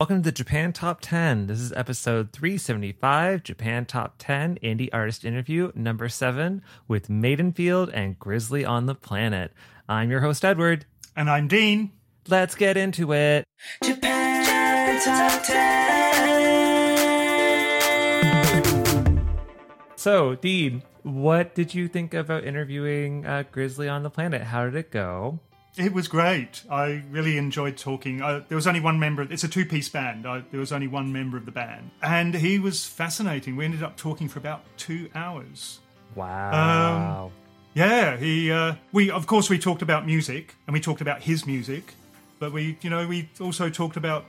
Welcome to the Japan Top 10. This is episode 375, Japan Top 10 Indie Artist Interview number 7 with Maidenfield and Grizzly on the Planet. I'm your host, Edward. And I'm Dean. Let's get into it. Japan Top 10. So, Dean, what did you think about interviewing uh, Grizzly on the Planet? How did it go? It was great. I really enjoyed talking. Uh, there was only one member. It's a two-piece band. I, there was only one member of the band, and he was fascinating. We ended up talking for about two hours. Wow. Um, yeah, he. Uh, we of course we talked about music, and we talked about his music, but we, you know, we also talked about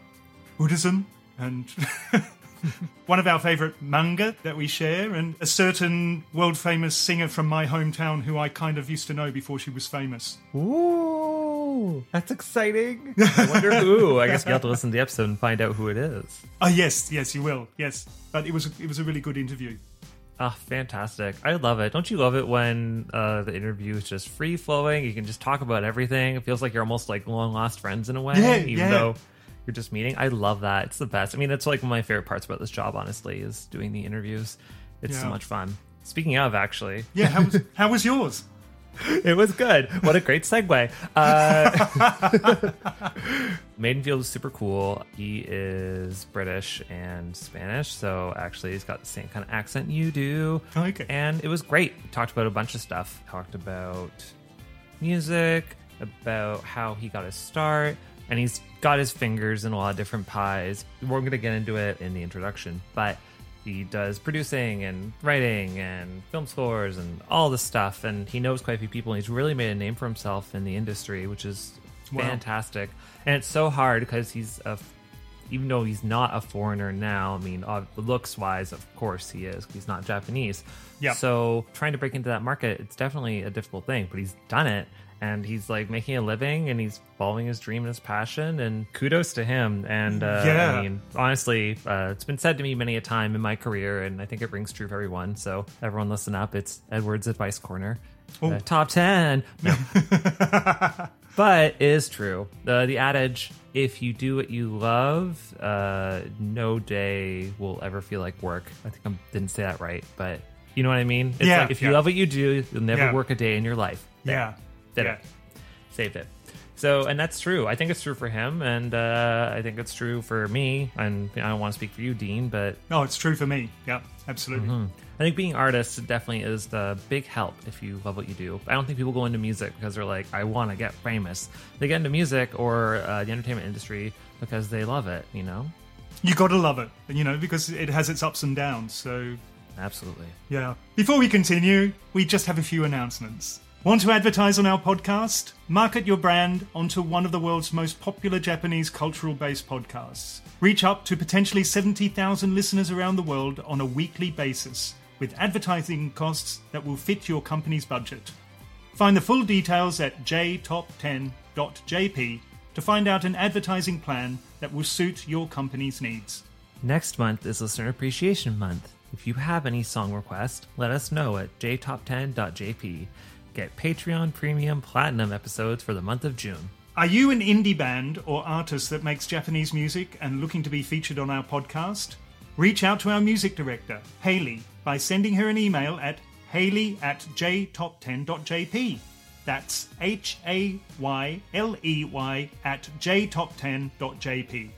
Buddhism and one of our favorite manga that we share, and a certain world famous singer from my hometown who I kind of used to know before she was famous. Ooh, that's exciting. I wonder who. I guess you have to listen to the episode and find out who it is. Oh yes, yes, you will. Yes, but it was it was a really good interview. Ah, fantastic. I love it. Don't you love it when uh, the interview is just free flowing? You can just talk about everything. It feels like you're almost like long lost friends in a way, Yeah, even yeah. though you're just meeting. I love that. It's the best. I mean, it's like one of my favorite parts about this job, honestly, is doing the interviews. It's so much fun. Speaking of, actually, Yeah, how was how was yours? it was good. What a great segue. Uh, Maidenfield is super cool. He is British and Spanish, so actually he's got the same kind of accent you do. Okay. And it was great. We talked about a bunch of stuff. Talked about music, about how he got his start, and he's got his fingers in a lot of different pies. We're going to get into it in the introduction, but he does producing and writing and film scores and all this stuff, and he knows quite a few people, and he's really made a name for himself in the industry, which is Wow. fantastic. And it's so hard because he's a even though he's not a foreigner now, I mean, looks wise, of course he is. He's not Japanese. Yeah. So trying to break into that market, it's definitely a difficult thing, but he's done it. And he's like making a living and he's following his dream and his passion. And kudos to him. And uh, Yeah. I mean, honestly, uh, it's been said to me many a time in my career, and I think it rings true for everyone. So everyone listen up. It's Edward's Advice Corner. Uh, top 10. No. but it is true. The the adage, if you do what you love, uh, no day will ever feel like work. I think I didn't say that right, but you know what I mean? It's Yeah, like if you love what you do, you'll never Yeah. work a day in your life. There. Yeah, Did yeah. it. Saved it. So, and that's true. I think it's true for him, and uh, I think it's true for me. And I don't want to speak for you, Dean, but No, it's true for me. Yeah, absolutely. I think being artists definitely is the big help if you love what you do. I don't think people go into music because they're like, I want to get famous. They get into music or uh, the entertainment industry because they love it, you know? You got to love it, you know, because it has its ups and downs. So Absolutely. Yeah. Before we continue, we just have a few announcements. Want to advertise on our podcast? Market your brand onto one of the world's most popular Japanese cultural based podcasts. Reach up to potentially 70,000 listeners around the world on a weekly basis with advertising costs that will fit your company's budget. Find the full details at jtop10.jp to find out an advertising plan that will suit your company's needs. Next month is Listener Appreciation Month. If you have any song requests, let us know at jtop10.jp. Get Patreon Premium Platinum episodes for the month of June. Are you an indie band or artist that makes Japanese music and looking to be featured on our podcast? Reach out to our music director, Haley, by sending her an email at haley at jtop10.jp. That's H A Y L E Y at jtop10.jp.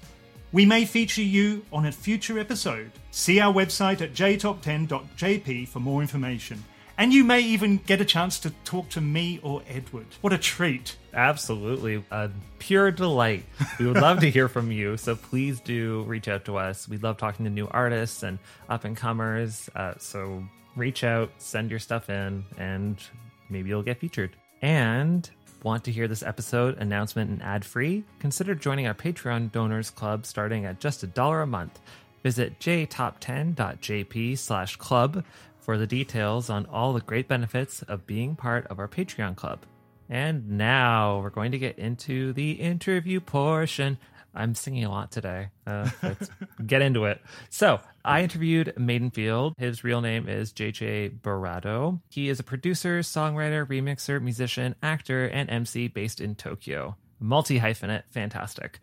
We may feature you on a future episode. See our website at jtop10.jp for more information. And you may even get a chance to talk to me or Edward. What a treat! Absolutely. A pure delight. We would love to hear from you. So please do reach out to us. We love talking to new artists and up and comers. Uh, so reach out, send your stuff in, and maybe you'll get featured. And want to hear this episode announcement and ad free? Consider joining our Patreon donors club starting at just a dollar a month. Visit jtop10.jp slash club for the details on all the great benefits of being part of our Patreon club. And now we're going to get into the interview portion. I'm singing a lot today. Uh, let's get into it. So, I interviewed Maidenfield. His real name is JJ Barado. He is a producer, songwriter, remixer, musician, actor, and MC based in Tokyo. Multi hyphenate, fantastic.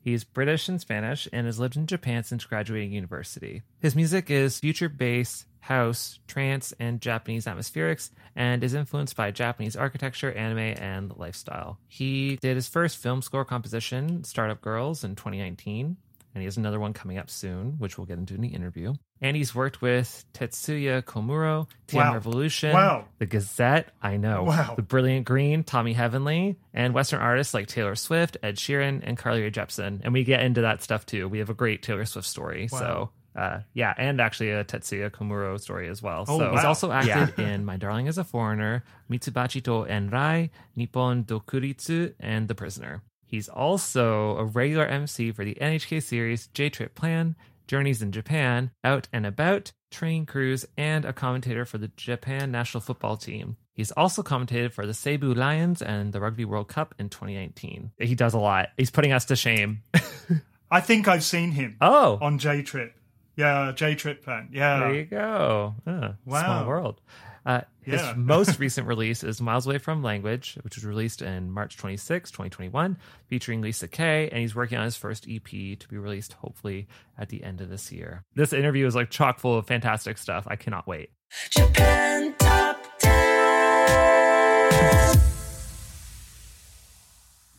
He's British and Spanish and has lived in Japan since graduating university. His music is future bass, house, trance, and Japanese atmospherics, and is influenced by Japanese architecture, anime, and lifestyle. He did his first film score composition, Startup Girls, in 2019, and he has another one coming up soon, which we'll get into in the interview. And he's worked with Tetsuya Komuro, TM Wow. Revolution, Wow. The Gazette, I know, Wow. The Brilliant Green, Tommy Heavenly, and Western artists like Taylor Swift, Ed Sheeran, and Carly Rae Jepsen. And we get into that stuff too. We have a great Taylor Swift story. So, uh, yeah, and actually a Tetsuya Komuro story as well. Oh, so he's also acted in My Darling is a Foreigner, Mitsubachi to Enrai, Nippon Dokuritsu, and The Prisoner. He's also a regular MC for the NHK series J Trip Plan, Journeys in Japan, Out and About, Train Cruise, and a commentator for the Japan national football team. He's also commentated for the Seibu Lions and the Rugby World Cup in 2019. He does a lot. He's putting us to shame. I think I've seen him Oh, on J Trip. Yeah, J Trip plan. Yeah. There you go. Ah, Wow. Small world. Uh, his Yeah. most recent release is Miles Away from Language, which was released in March 26, 2021, featuring Lisa Kay, and he's working on his first EP to be released hopefully at the end of this year. This interview is like chock full of fantastic stuff. I cannot wait. Japan Top 10.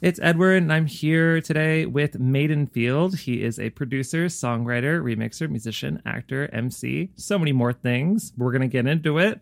It's Edward, and I'm here today with Maidenfield. He is a producer, songwriter, remixer, musician, actor, MC, so many more things. We're going to get into it.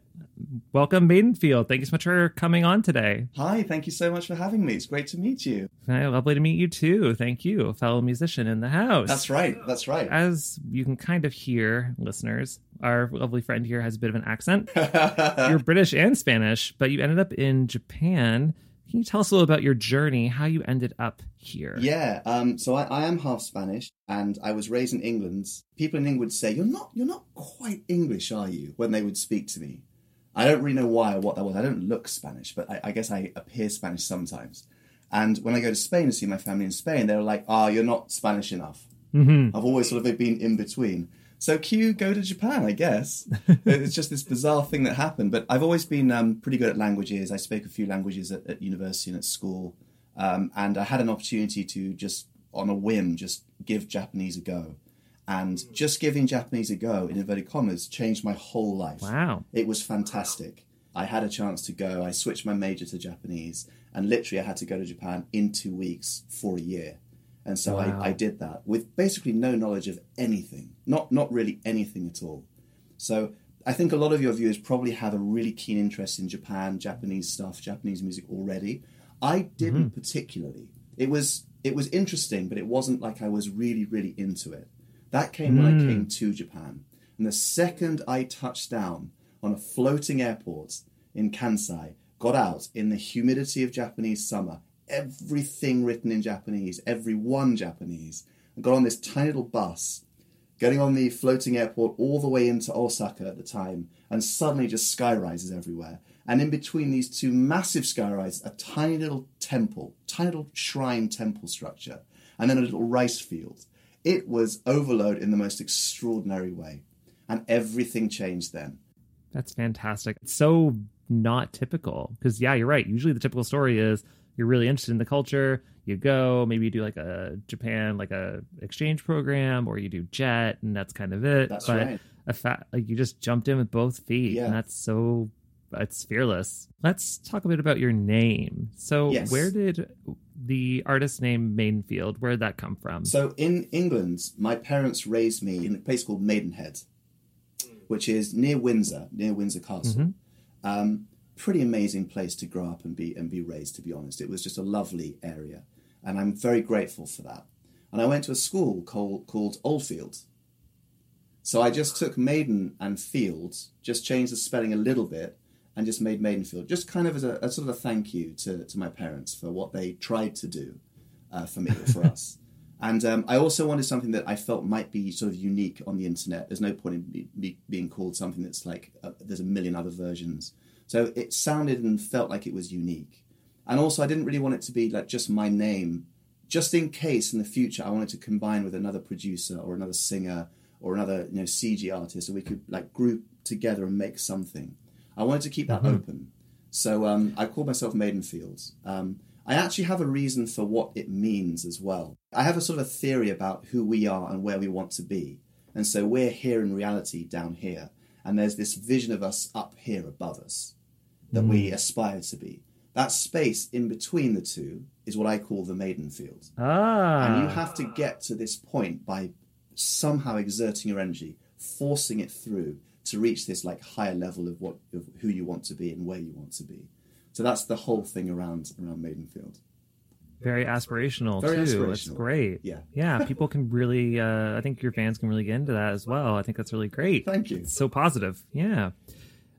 Welcome, Maidenfield. Thank you so much for coming on today. Hi, thank you so much for having me. It's great to meet you. Hi, lovely to meet you too. Thank you, fellow musician in the house. That's right. That's right. As you can kind of hear, listeners, our lovely friend here has a bit of an accent. You're British and Spanish, but you ended up in Japan. Can you tell us a little about your journey, how you ended up here? yeah. Um, so I, I am half Spanish, and I was raised in England. People in England would say, "You're not. You're not quite English, are you?" When they would speak to me, I don't really know why or what that was. I don't look Spanish, but I, I guess I appear Spanish sometimes. And when I go to Spain to see my family in Spain, they're like, "Ah, you're not Spanish enough." Mm-hmm. I've always sort of been in between. So Q, go to Japan, I guess. it's just this bizarre thing that happened. But I've always been um, pretty good at languages. I spoke a few languages at, at university and at school. Um, and I had an opportunity to just, on a whim, just give Japanese a go. And just giving Japanese a go, in inverted commas, changed my whole life. Wow. It was fantastic. I had a chance to go. I switched my major to Japanese, and literally I had to go to Japan in two weeks for a year. And so Wow. I, I did that with basically no knowledge of anything, not not really anything at all. So I think a lot of your viewers probably have a really keen interest in Japan, Japanese stuff, Japanese music already. I didn't mm-hmm. particularly. It was it was interesting, but it wasn't like I was really really into it. That came when I hmm. came to Japan, and the second I touched down on a floating airport in Kansai, got out in the humidity of Japanese summer, everything written in Japanese, every one Japanese, and got on this tiny little bus getting on the floating airport all the way into Osaka at the time, and suddenly just sky rises everywhere. And in between these two massive sky rises, a tiny little temple, tiny little shrine temple structure, and then a little rice field. It was overload in the most extraordinary way. And everything changed then. That's fantastic. It's so not typical because, yeah, you're right. Usually the typical story is you're really interested in the culture, you go, maybe you do like a Japan, like a exchange program, or you do jet, and that's kind of it. That's but right. a fa- like you just jumped in with both feet, Yeah. and that's so it's fearless. Let's talk a bit about your name. So, Yes. where did the artist name Maidenfield? Where did that come from? So in England, my parents raised me in a place called Maidenhead, which is near Windsor, near Windsor Castle. Um, pretty amazing place to grow up and be and be raised. To be honest, it was just a lovely area, and I'm very grateful for that. And I went to a school called called Oldfield. So I just took Maiden and Field, just changed the spelling a little bit, and just made Maidenfield, just kind of as a, a sort of a thank you to, to my parents for what they tried to do uh, for me or for us. And um, I also wanted something that I felt might be sort of unique on the internet. There's no point in be, be, being called something that's like uh, there's a million other versions. So it sounded and felt like it was unique. And also, I didn't really want it to be like just my name, just in case in the future I wanted to combine with another producer or another singer or another you know CG artist, so we could like group together and make something. I wanted to keep that open. So um, I called myself Maidenfield. Um, I actually have a reason for what it means as well. I have a sort of a theory about who we are and where we want to be. And so we're here in reality down here. And there's this vision of us up here above us that we aspire to be. That space in between the two is what I call the maiden field. ah, And you have to get to this point by somehow exerting your energy, forcing it through to reach this like higher level of what of who you want to be and where you want to be. So that's the whole thing around around Maidenfield. very aspirational Very too. That's great. Yeah. yeah. People can really. Uh, I think your fans can really get into that as well. I think that's really great. Thank you. It's so positive. Yeah.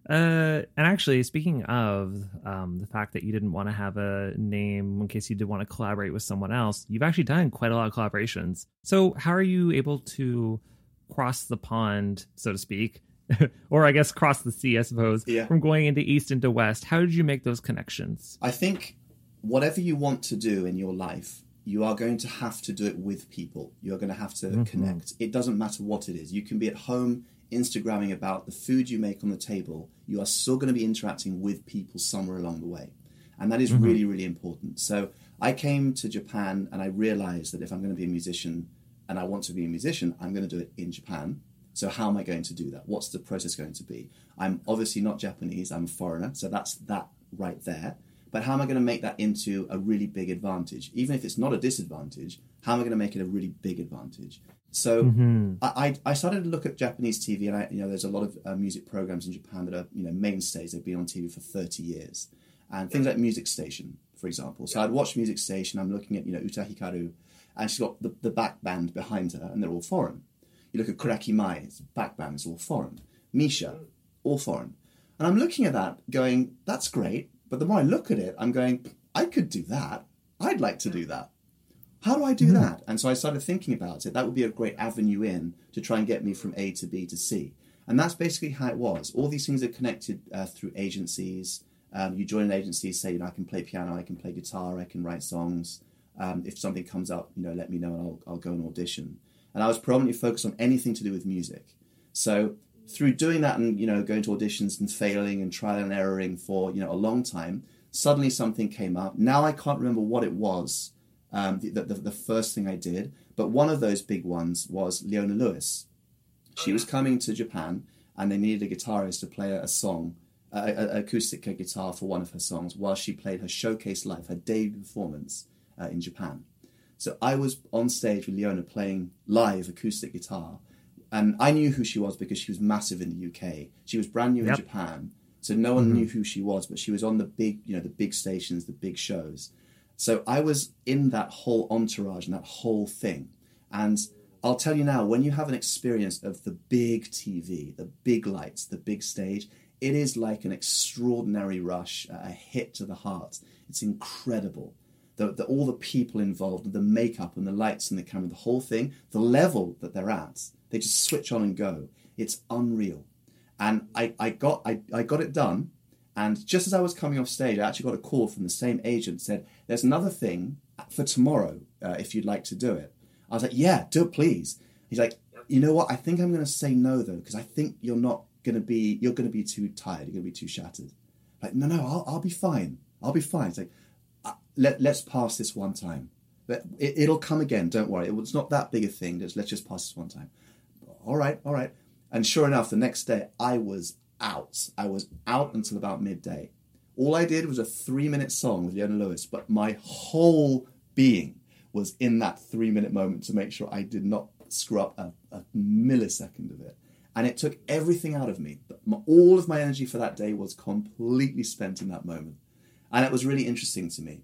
Uh, and actually, speaking of um, the fact that you didn't want to have a name in case you did want to collaborate with someone else, you've actually done quite a lot of collaborations. So, how are you able to cross the pond, so to speak, or I guess cross the sea, I suppose, Yeah. from going into east into west? How did you make those connections? I think whatever you want to do in your life, you are going to have to do it with people. You're going to have to connect. It doesn't matter what it is. You can be at home Instagramming about the food you make on the table. You are still going to be interacting with people somewhere along the way. And that is mm-hmm. really, really important. So I came to Japan and I realized that if I'm going to be a musician and I want to be a musician, I'm going to do it in Japan. So how am I going to do that? What's the process going to be? I'm obviously not Japanese, I'm a foreigner, so that's that right there. But how am I going to make that into a really big advantage? Even if it's not a disadvantage, how am I going to make it a really big advantage? So I, I I started to look at Japanese TV, and I, you know, there's a lot of uh, music programs in Japan that are you know mainstays. They've been on TV for 30 years, and things like Music Station, for example. So I'd watch Music Station. I'm looking at you know Utada Hikaru, and she's got the, the back band behind her, and they're all foreign. You look at Kuraki Mai, it's back band is all foreign. MISIA, all foreign. And I'm looking at that going, that's great. But the more I look at it, I'm going, I could do that. I'd like to do that. How do I do that? And so I started thinking about it. That would be a great avenue in to try and get me from A to B to C. And that's basically how it was. All these things are connected uh, through agencies. Um, you join an agency, say, you know, I can play piano, I can play guitar, I can write songs. Um, if something comes up, you know, let me know and I'll, I'll go and audition. And I was predominantly focused on anything to do with music. So through doing that and you know going to auditions and failing and trial and erroring for you know a long time, suddenly something came up. Now I can't remember what it was. Um, the, the, the first thing I did, but one of those big ones was Leona Lewis. She was coming to Japan, and they needed a guitarist to play a song, a, a, a acoustic guitar for one of her songs, while she played her showcase live, her debut performance uh, in Japan. So I was on stage with Leona playing live acoustic guitar, and I knew who she was because she was massive in the UK. She was brand new Yep. in Japan, so no one knew who she was, but she was on the big, you know, the big stations, the big shows. So I was in that whole entourage and that whole thing. And I'll tell you now, when you have an experience of the big TV, the big lights, the big stage, it is like an extraordinary rush, a hit to the heart. It's incredible. The, the, all the people involved, the makeup and the lights and the camera, the whole thing, the level that they're at, they just switch on and go. It's unreal. And I, I got I, I got it done. And just as I was coming off stage, I actually got a call from the same agent said, "There's another thing for tomorrow uh, if you'd like to do it." I was like, yeah, do it, please. He's like, you know what? I think I'm going to say no though, because I think you're not going to be, you're going to be too tired. You're going to be too shattered. Like, no, no, I'll, I'll be fine. I'll be fine. Like, uh, let, let's pass this one time. But it, it'll come again. Don't worry. It's not that big a thing. Just let's just pass this one time. All right, all right. And sure enough, the next day I was out. I was out until about midday. All I did was a three minute song with Leona Lewis, but my whole being was in that three minute moment to make sure I did not screw up a, a millisecond of it. And it took everything out of me. All of my energy for that day was completely spent in that moment. And it was really interesting to me.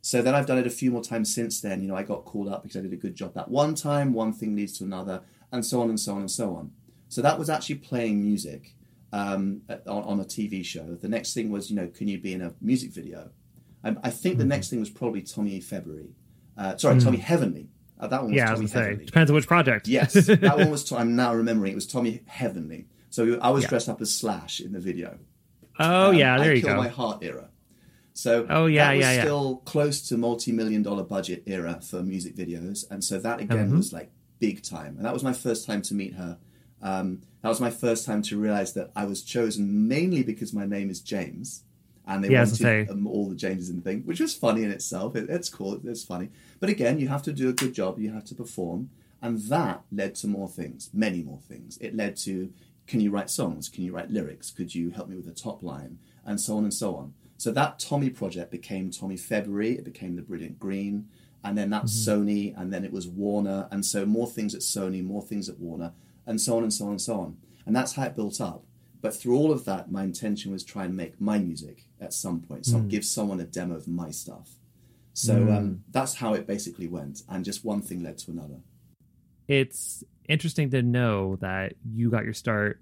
So then I've done it a few more times since then. You know, I got called up because I did a good job that one time, one thing leads to another, and so on and so on and so on. So that was actually playing music um, on, on, a TV show. The next thing was, you know, can you be in a music video? I, I think the mm-hmm. next thing was probably Tommy February. Uh, sorry, mm. Tommy Heavenly. Uh, that one was yeah, Tommy I was Heavenly. Say, depends on which project. yes, that one was. I'm now remembering. It was Tommy Heavenly. So I was yeah. dressed up as Slash in the video. Oh um, yeah, there I you go. My Heart era. So oh yeah, that was yeah, still yeah. close to multi-million dollar budget era for music videos, and so that again mm-hmm. was like big time. And that was my first time to meet her. Um, that was my first time to realize that I was chosen mainly because my name is James, and they yeah, wanted um, all the Jameses in the thing, which was funny in itself. It, it's cool, it's funny. But again, you have to do a good job. You have to perform, and that led to more things, many more things. It led to can you write songs? Can you write lyrics? Could you help me with a top line? And so on and so on. So that Tommy project became Tommy February. It became the Brilliant Green, and then that's mm-hmm. Sony, and then it was Warner, and so more things at Sony, more things at Warner, and so on and so on and so on. And that's how it built up. But through all of that, my intention was try and make my music at some point. So mm. give someone a demo of my stuff. So mm. um, that's how it basically went, and just one thing led to another. It's interesting to know that you got your start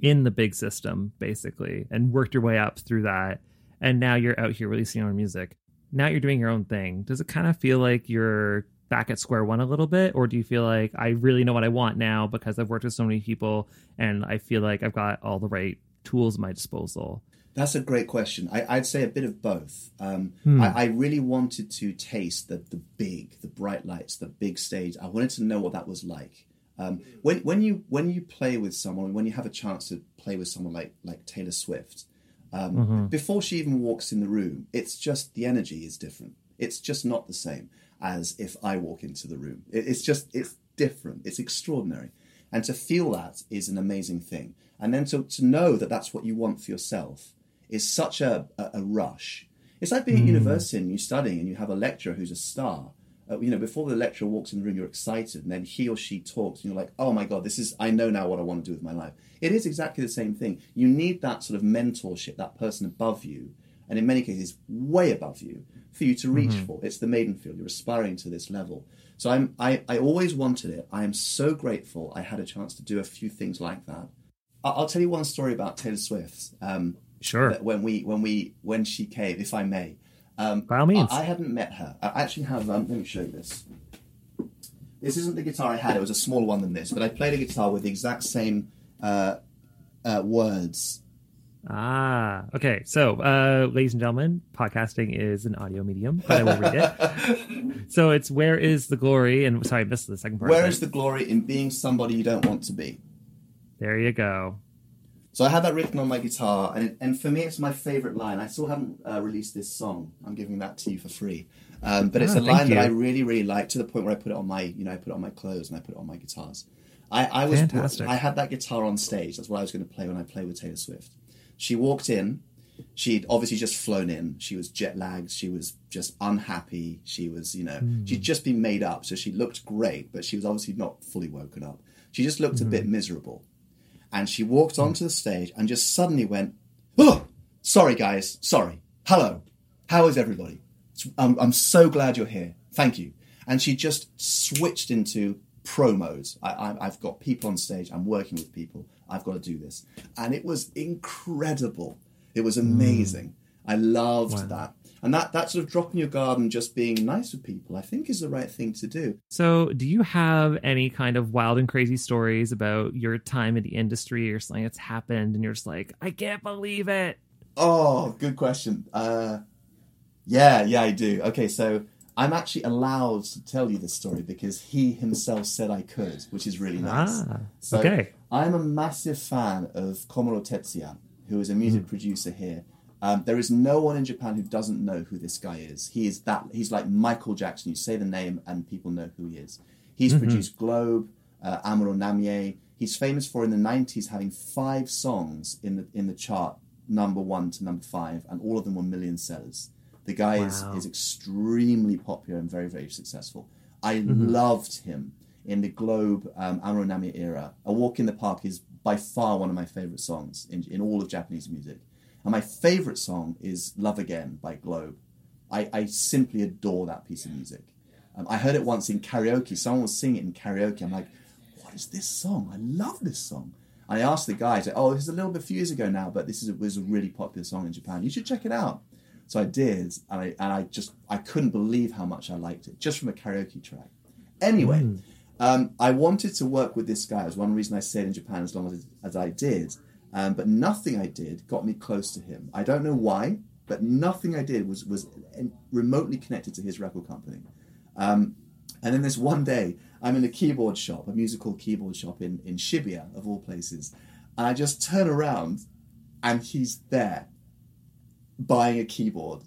in the big system, basically, and worked your way up through that, and now you're out here releasing your own music. Now you're doing your own thing. Does it kind of feel like you're back at square one a little bit or do you feel like i really know what i want now because i've worked with so many people and i feel like i've got all the right tools at my disposal that's a great question. I, would say a bit of both. Um, hmm. I, I, really wanted to taste the, the big, the bright lights, the big stage. I wanted to know what that was like. Um, when, when you when you play with someone, when you have a chance to play with someone like like Taylor Swift, um, mm-hmm. before she even walks in the room, it's just the energy is different. It's just not the same as if I walk into the room. It's just, it's different. It's extraordinary. And to feel that is an amazing thing. And then to, to know that that's what you want for yourself is such a, a, a rush. It's like being mm. at hmm. university and you're studying and you have a lecturer who's a star. Uh, you know, before the lecturer walks in the room, you're excited, and then he or she talks, and you're like, "Oh my god, this is! I know now what I want to do with my life." It is exactly the same thing. You need that sort of mentorship, that person above you, and in many cases, way above you, for you to reach mm-hmm. for. It's the maiden field. You're aspiring to this level. So I'm, I, I always wanted it. I am so grateful I had a chance to do a few things like that. I'll, tell you one story about Taylor Swift. Um, sure. When we, when we, when she came, if I may. Um, By all means. I, I hadn't met her. I actually have. Um, let me show you this. This isn't the guitar I had. It was a smaller one than this, but I played a guitar with the exact same uh, uh, words Ah, okay. So, uh, ladies and gentlemen, podcasting is an audio medium, but I will read it. so it's where is the glory? And sorry, I missed the second part. Where is the glory in being somebody you don't want to be? There you go. So I had that written on my guitar, and it, and for me, it's my favorite line. I still haven't uh, released this song. I'm giving that to you for free, um, but it's ah, a line that I really, really like to the point where I put it on my, you know, I put it on my clothes and I put it on my guitars. I, I was, Fantastic. I had that guitar on stage. That's what I was going to play when I play with Taylor Swift. She walked in. She'd obviously just flown in. She was jet lagged. She was just unhappy. She was, you know, mm. she'd just been made up. So she looked great, but she was obviously not fully woken up. She just looked mm-hmm. a bit hmm. miserable. And she walked mm. onto the stage and just suddenly went, Oh, sorry, guys. Sorry. Hello. How is everybody? I'm, I'm so glad you're here. Thank you. And she just switched into pro modes. I, have got people on stage. I'm working with people. I've got to do this. And it was incredible. It was amazing. Mm. I loved wow. that. And that, that sort of dropping your guard and just being nice with people, I think is the right thing to do. So, do you have any kind of wild and crazy stories about your time in the industry or something that's happened and you're just like, I can't believe it? Oh, good question. Uh, yeah, yeah, I do. Okay, so I'm actually allowed to tell you this story because he himself said I could, which is really nice. Ah, so okay. I'm a massive fan of Komuro Tetsuya, who is a music Hmm. producer here. Um, there is no one in Japan who doesn't know who this guy is. He is that. He's like Michael Jackson. You say the name and people know who he is. He's Mm-hmm. produced Globe, uh, Amuro Namie. He's famous for in the '90s having five songs in the in the chart, number one to number five, and all of them were million sellers. The guy is, is extremely popular and very very successful. I Mm-hmm. loved him in the Globe um, Amuro Namie era. A Walk in the Park is by far one of my favorite songs in, in all of Japanese music. And my favorite song is Love Again by Globe. I, I simply adore that piece of music. Um, I heard it once in karaoke. Someone was singing it in karaoke. I'm like, what is this song? I love this song. And I asked the guy, oh, this is a little bit few years ago now, but this is was a really popular song in Japan. You should check it out. So I did, and I, and I just I couldn't believe how much I liked it just from a karaoke track. Anyway, um, I wanted to work with this guy. It was one reason I stayed in Japan as long as, as I did. Um, but nothing I did got me close to him. I don't know why, but nothing I did was was remotely connected to his record company. Um, and then this one day, I'm in a keyboard shop, a musical keyboard shop in, in Shibuya, of all places. And I just turn around and he's there buying a keyboard.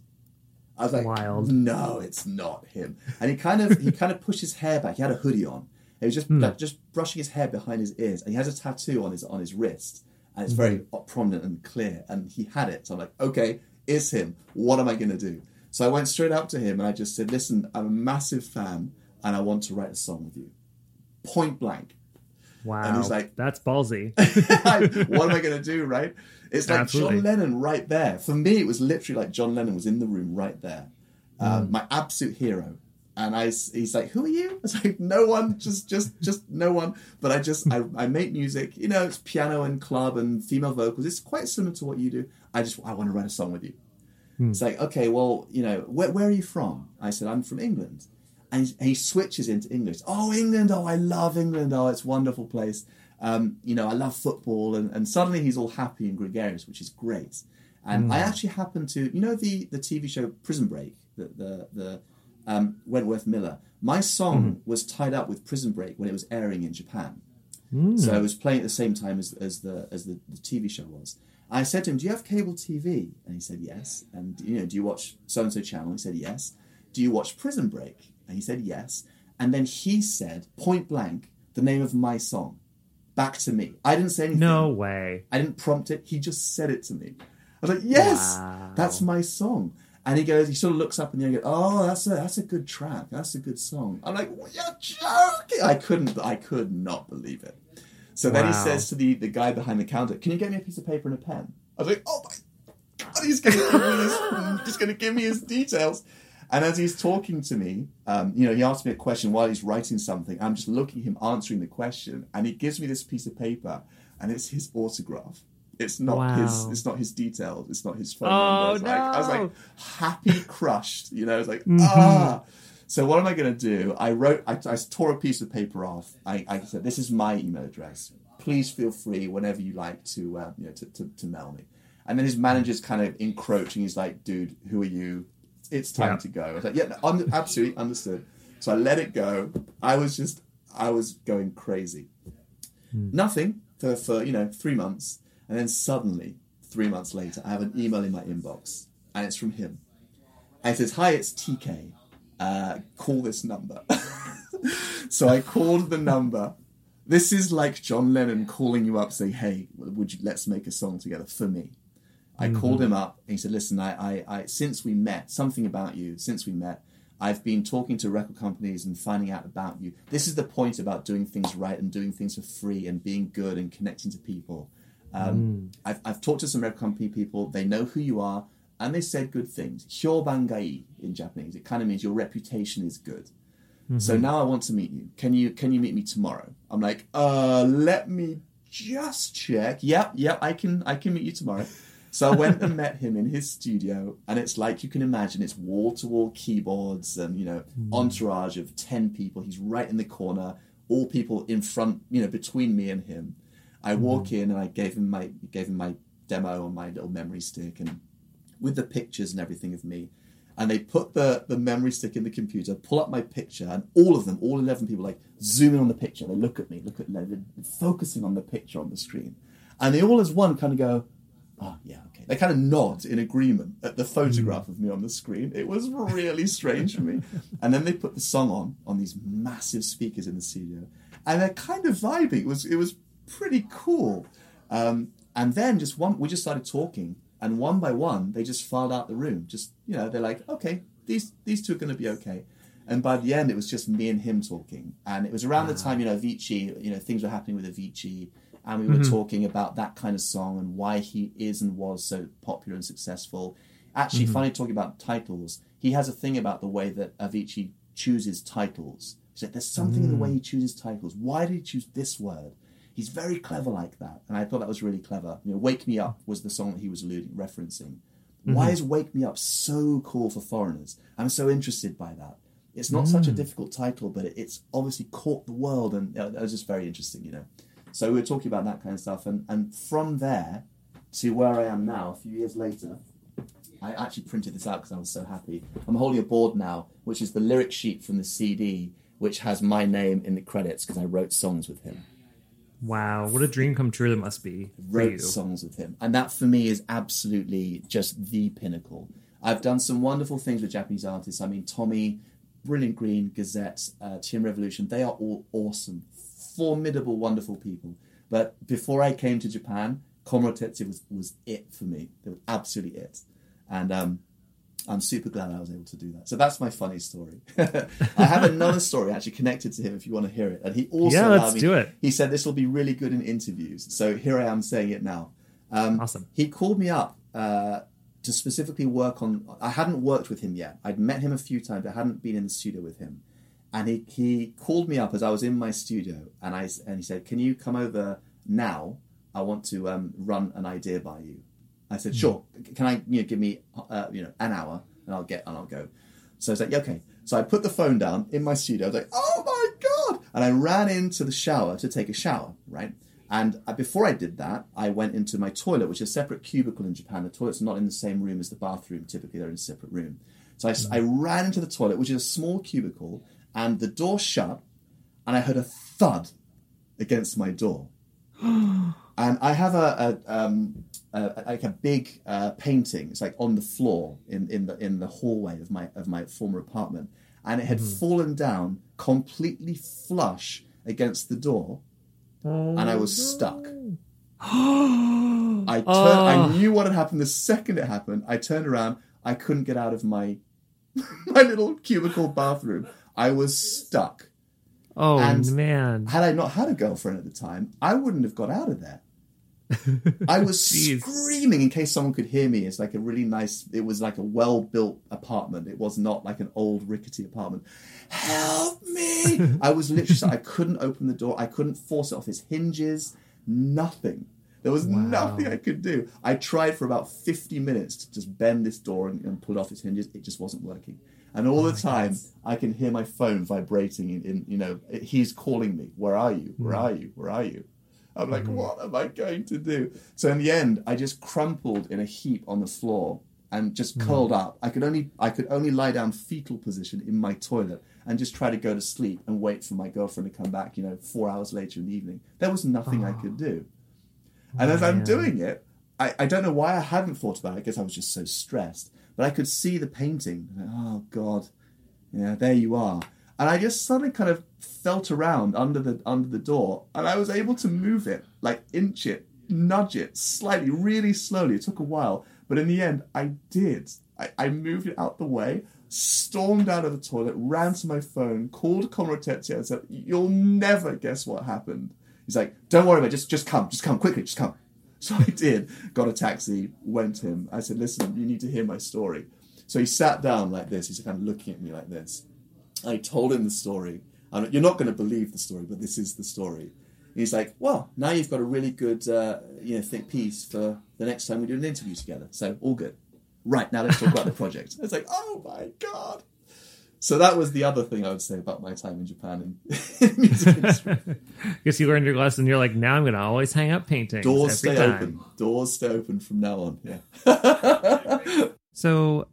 I was like, Wild. no, it's not him. And he kind of he kind of pushed his hair back. He had a hoodie on. He was just like, just brushing his hair behind his ears, and he has a tattoo on his on his wrist, and it's very prominent and clear. And he had it, so I'm like, okay, it's him. What am I going to do? So I went straight up to him and I just said, listen, I'm a massive fan, and I want to write a song with you, point blank. Wow. And he's like- that's ballsy. what am I going to do, right? It's like Absolutely. John Lennon right there. For me, it was literally like John Lennon was in the room right there. Um, Mm. My absolute hero. And I, he's like, who are you? I was like, no one, just, just, just no one. But I just, I, I make music. You know, it's piano and club and female vocals. It's quite similar to what you do. I just, I want to write a song with you. It's like, okay, well, you know, where, where are you from? I said, I'm from England. And he, he switches into English. Oh, England. Oh, I love England. Oh, it's a wonderful place. Um, you know, I love football. And, and suddenly he's all happy and gregarious, which is great. And I actually happened to, you know, the, the TV show Prison Break, the, the, the um, Wentworth Miller. My song was tied up with Prison Break when it was airing in Japan. So I was playing at the same time as, as the as the, the TV show was. I said to him, "Do you have cable TV?" And he said, "Yes." And you know, do you watch so and so channel? He said, "Yes." Do you watch Prison Break? And he said, "Yes." And then he said, point blank, the name of my song, back to me. I didn't say anything. no way. I didn't prompt it. He just said it to me. I was like, "Yes, Wow. that's my song." And he goes, he sort of looks up in the air and goes, "Oh, that's a that's a good track. That's a good song." I'm like, well, "You're joking!" I couldn't, I could not believe it. So then he says to the the guy behind the counter, "Can you get me a piece of paper and a pen?" I was like, "Oh my god, he's going to give me his, he's going to give me his details." And as he's talking to me, um, you know, he asked me a question while he's writing something. I'm just looking at him answering the question, and he gives me this piece of paper, and it's his autograph. It's not his. It's not his details. It's not his phone Oh, number. It's like, I was like happy crushed. You know, I was like Mm-hmm. ah. So what am I going to do? I wrote. I, I tore a piece of paper off. I, I said, "This is my email address. Please feel free whenever you like to, uh, you know, to, to, to mail me." And then his manager's kind of encroaching. He's like, "Dude, who are you? It's time Yeah. to go." I was like, "Yeah, no, I'm absolutely understood." So I let it go. I was just, I was going crazy. Nothing for, for you know three months, and then suddenly, three months later, I have an email in my inbox, and it's from him. And it says, "Hi, it's TK. Uh, call this number." so I called the number. This is like John Lennon calling you up, saying, "Hey, would you let's make a song together for me?" I called him up and he said, "Listen, I, I, I, since we met, something about you. Since we met, I've been talking to record companies and finding out about you. This is the point about doing things right and doing things for free and being good and connecting to people. Um, I've, I've talked to some company people. They know who you are, and they said good things. Hyobangai in Japanese. It kind of means your reputation is good. So now I want to meet you. Can you can you meet me tomorrow? I'm like, uh, let me just check. Yep, yep, I can I can meet you tomorrow. So I went and met him in his studio, and it's like you can imagine. It's wall to wall keyboards and you know entourage of ten people. He's right in the corner, all people in front, you know, between me and him. I walk mm-hmm. in and I gave him my gave him my demo on my little memory stick and with the pictures and everything of me. and they put the, the memory stick in the computer, pull up my picture, and all of them, all 11 people, like zoom in on the picture. They look at me, look at they're focusing on the picture on the screen. And they all as one kind of go, oh, yeah, okay. They kind of nod in agreement at the photograph mm. of me on the screen. It was really strange for me. And then they put the song on, on these massive speakers in the studio. And they're kind of vibing. It was, it was pretty cool. Um, and then just one, we just started talking and one by one they just filed out the room. Just you know they're like okay these these two are going to be okay. And by the end it was just me and him talking. And it was around the ah. time you know Avicii you know things were happening with Avicii and we were mm-hmm. talking about that kind of song and why he is and was so popular and successful. Actually mm-hmm. funny talking about titles he has a thing about the way that Avicii chooses titles. He said there's something in the way mm. he chooses titles. Why did he choose this word He's very clever like that, and I thought that was really clever. You know, "Wake Me Up" was the song that he was alluding, referencing. Mm-hmm. Why is "Wake Me Up" so cool for foreigners? I'm so interested by that. It's not such a mm. difficult title, but it, it's obviously caught the world, and you know, that was just very interesting. You know, so we were talking about that kind of stuff, and and from there to where I am now, a few years later, I actually printed this out because I was so happy. I'm holding a board now, which is the lyric sheet from the CD, which has my name in the credits because I wrote songs with him. Wow, what a dream come true that must be wrote you. songs with him. And that for me is absolutely just the pinnacle. I've done some wonderful things with Japanese artists. I mean, Tommy, Brilliant Green, Gazette, uh, TM Revolution, they are all awesome, formidable, wonderful people. But before I came to Japan, Komuro Tetsuya was, was it for me. It was absolutely it. And um, I'm super glad I was able to do that. So that's my funny story. I have another story actually connected to him if you want to hear it. And he also Yeah, let's me- do it. He said this will be really good in interviews. So here I am saying it now. Um, Awesome. He called me up uh, to specifically work on. I hadn't worked with him yet. I'd met him a few times. I hadn't been in the studio with him. And he, he called me up as I was in my studio, and I and he said, "Can you come over now? I want to um, run an idea by you." I said, "Sure. Can I you know give me uh, you know an hour, and I'll get and I'll go." So I was like, "Okay." So I put the phone down in my studio. I was like, "Oh my god!" And I ran into the shower to take a shower, right? And before I did that, I went into my toilet, which is a separate cubicle in Japan. The toilet's not in the same room as the bathroom. Typically, they're in a separate room. So I, I ran into the toilet, which is a small cubicle, and the door shut, and I heard a thud against my door. and I have a, a, um, a like a big uh, painting. It's like on the floor in, in the in the hallway of my of my former apartment, and it had fallen down completely flush against the door, and I was stuck. I turned. I knew what had happened the second it happened. I turned around. I couldn't get out of my my little cubicle bathroom. I was stuck. Oh And- man. Had I not had a girlfriend at the time, I wouldn't have got out of there. I was Jeez. screaming in case someone could hear me. It's like a really nice, it was like a well built apartment. It was not like an old rickety apartment. Help me! I was literally, I couldn't open the door. I couldn't force it off its hinges. Nothing. There was nothing I could do. I tried for about 50 minutes to just bend this door and, and pull it off its hinges. It just wasn't working. And all oh the time, I can hear my phone vibrating. In, in you know, he's calling me. Where are you? Where hmm. are you? Where are you? I'm like, mm-hmm. what am I going to do? So in the end, I just crumpled in a heap on the floor and just mm-hmm. curled up. I could only I could only lie down fetal position in my toilet and just try to go to sleep and wait for my girlfriend to come back. You know, four hours later in the evening. There was nothing I could ah. do. And as I'm doing it, I, I don't know why I hadn't thought about it. I guess I was just so stressed. But I could see the painting. Oh God, yeah, there you are. And I just suddenly kind of felt around under the under the door, and I was able to move it, like inch it, nudge it slightly, really slowly. It took a while, but in the end, I did. I, I moved it out the way, stormed out of the toilet, ran to my phone, called Komuro Tetsuya, and said, "You'll never guess what happened." He's like, "Don't worry about it. Just just come, just come quickly, just come." So I did. Got a taxi, went to him. I said, "Listen, you need to hear my story." So he sat down like this. He's kind of looking at me like this. I told him the story. And you're not going to believe the story, but this is the story. He's like, "Well, now you've got a really good, uh, you know, think piece for the next time we do an interview together. So all good. Right now, let's talk about the project." I was like, "Oh my god!" So that was the other thing I would say about my time in Japan in music industry. Guess you learned your lesson. You're like, now I'm gonna always hang up paintings Doors stay time. open. Doors stay open from now on. Yeah. So,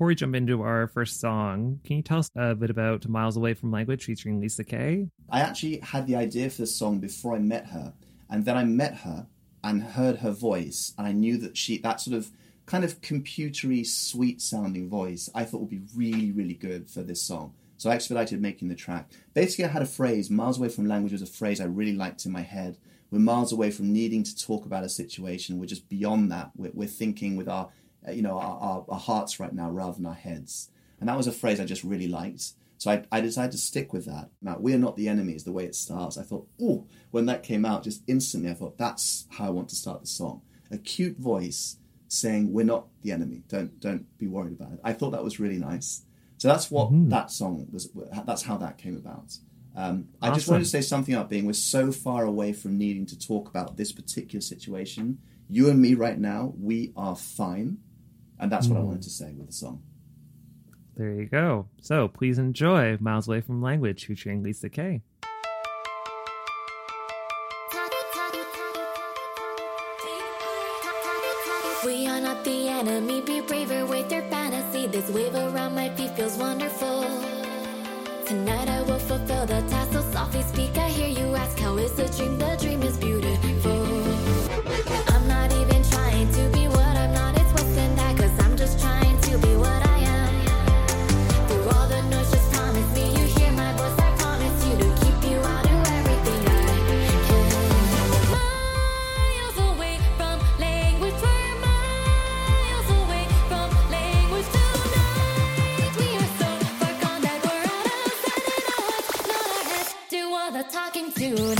before we jump into our first song, can you tell us a bit about Miles Away from Language featuring Lisa Kay? I actually had the idea for this song before I met her, and then I met her and heard her voice, and I knew that she that sort of kind of computery, sweet sounding voice I thought would be really, really good for this song. So I expedited making the track. Basically, I had a phrase, miles away from language was a phrase I really liked in my head. We're miles away from needing to talk about a situation. We're just beyond that. We're, we're thinking with our, you know, our, our, our, hearts right now rather than our heads. And that was a phrase I just really liked. So I, I decided to stick with that. Now, we are not the enemy is the way it starts. I thought, oh, when that came out, just instantly I thought, that's how I want to start the song. A cute voice saying, we're not the enemy. Don't, don't be worried about it. I thought that was really nice. So that's what mm-hmm. that song was. That's how that came about. Um, I awesome. just wanted to say something about being we're so far away from needing to talk about this particular situation. You and me right now, we are fine, and that's mm. what I wanted to say with the song. There you go. So please enjoy "Miles Away from Language" featuring Lisa Kay. We are not the enemy, be braver with your fantasy. This wave around my feet feels wonderful. Tonight I will fulfill the task, so softly speak. I hear you ask, How is the dream? The dream you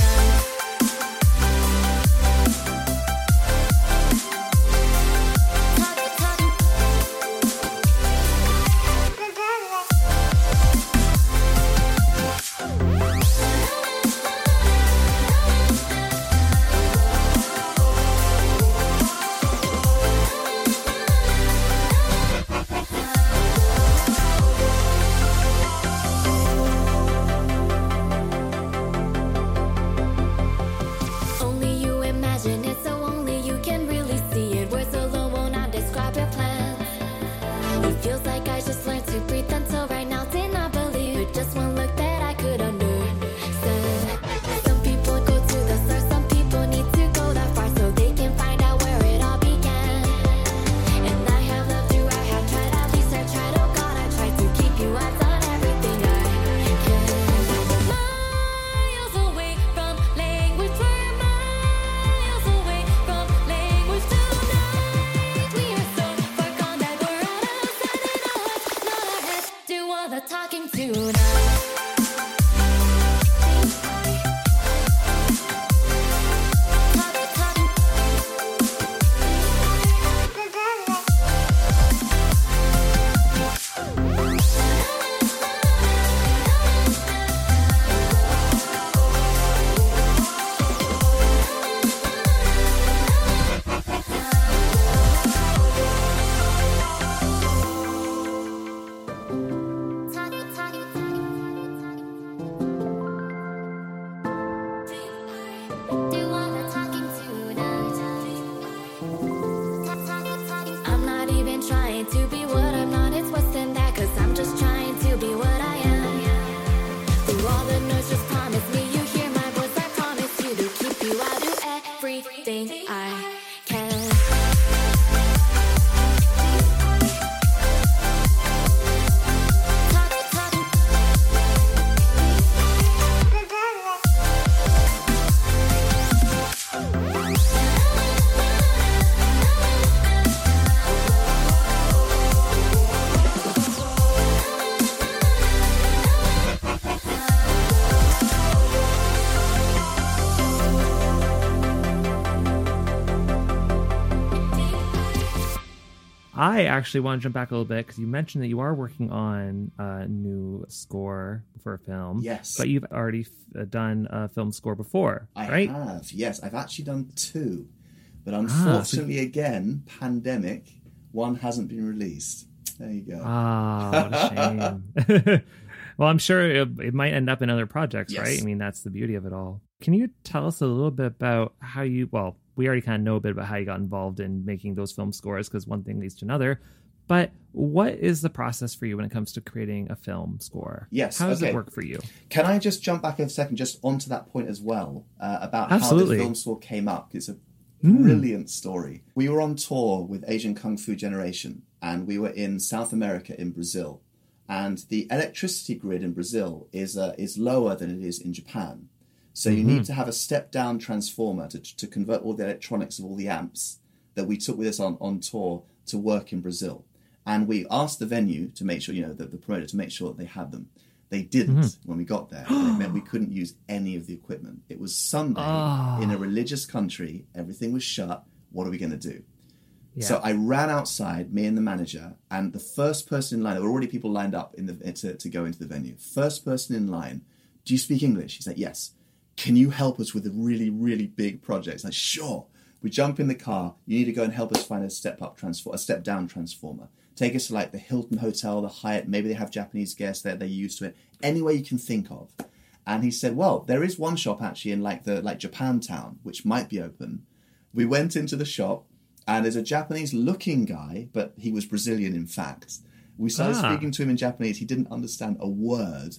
I actually want to jump back a little bit because you mentioned that you are working on a new score for a film. Yes. But you've already f- uh, done a film score before, I right? have, yes. I've actually done two. But unfortunately, ah, so... again, pandemic, one hasn't been released. There you go. Ah, what a shame. well, I'm sure it, it, might end up in other projects, yes. right? I mean, that's the beauty of it all. Can you tell us a little bit about how you, well, we already kind of know a bit about how you got involved in making those film scores because one thing leads to another. But what is the process for you when it comes to creating a film score? Yes, How does okay. it work for you? Can I just jump back in a second, just onto that point as well, uh, about Absolutely. how the film score came up? It's a brilliant story. We were on tour with Asian Kung Fu Generation, and we were in South America, in Brazil. And the electricity grid in Brazil is uh, is lower than it is in Japan. So you need mm-hmm. to have a step down transformer to, to convert all the electronics of all the amps that we took with us on, on tour to work in Brazil. And we asked the venue to make sure, you know, the, the promoter to make sure that they had them. They didn't mm-hmm. when we got there. it meant we couldn't use any of the equipment. It was Sunday in a ah. religious country. Everything was shut. What are we going to do? So I ran outside, me and the manager, and the first person in line. There were already people lined up in the to, to go into the venue. First person in line. Do you speak English? He's like, yes. Can you help us with a really, really big project? It's like, sure. We jump in the car. You need to go and help us find a step up transform, a step down transformer. Take us to like the Hilton Hotel, the Hyatt. Maybe they have Japanese guests there. They're used to it. Any way you can think of. And he said, well, there is one shop actually in like the like Japantown, which might be open. We went into the shop, and there's a Japanese looking guy, but he was Brazilian in fact. We started Ah. speaking to him in Japanese. He didn't understand a word.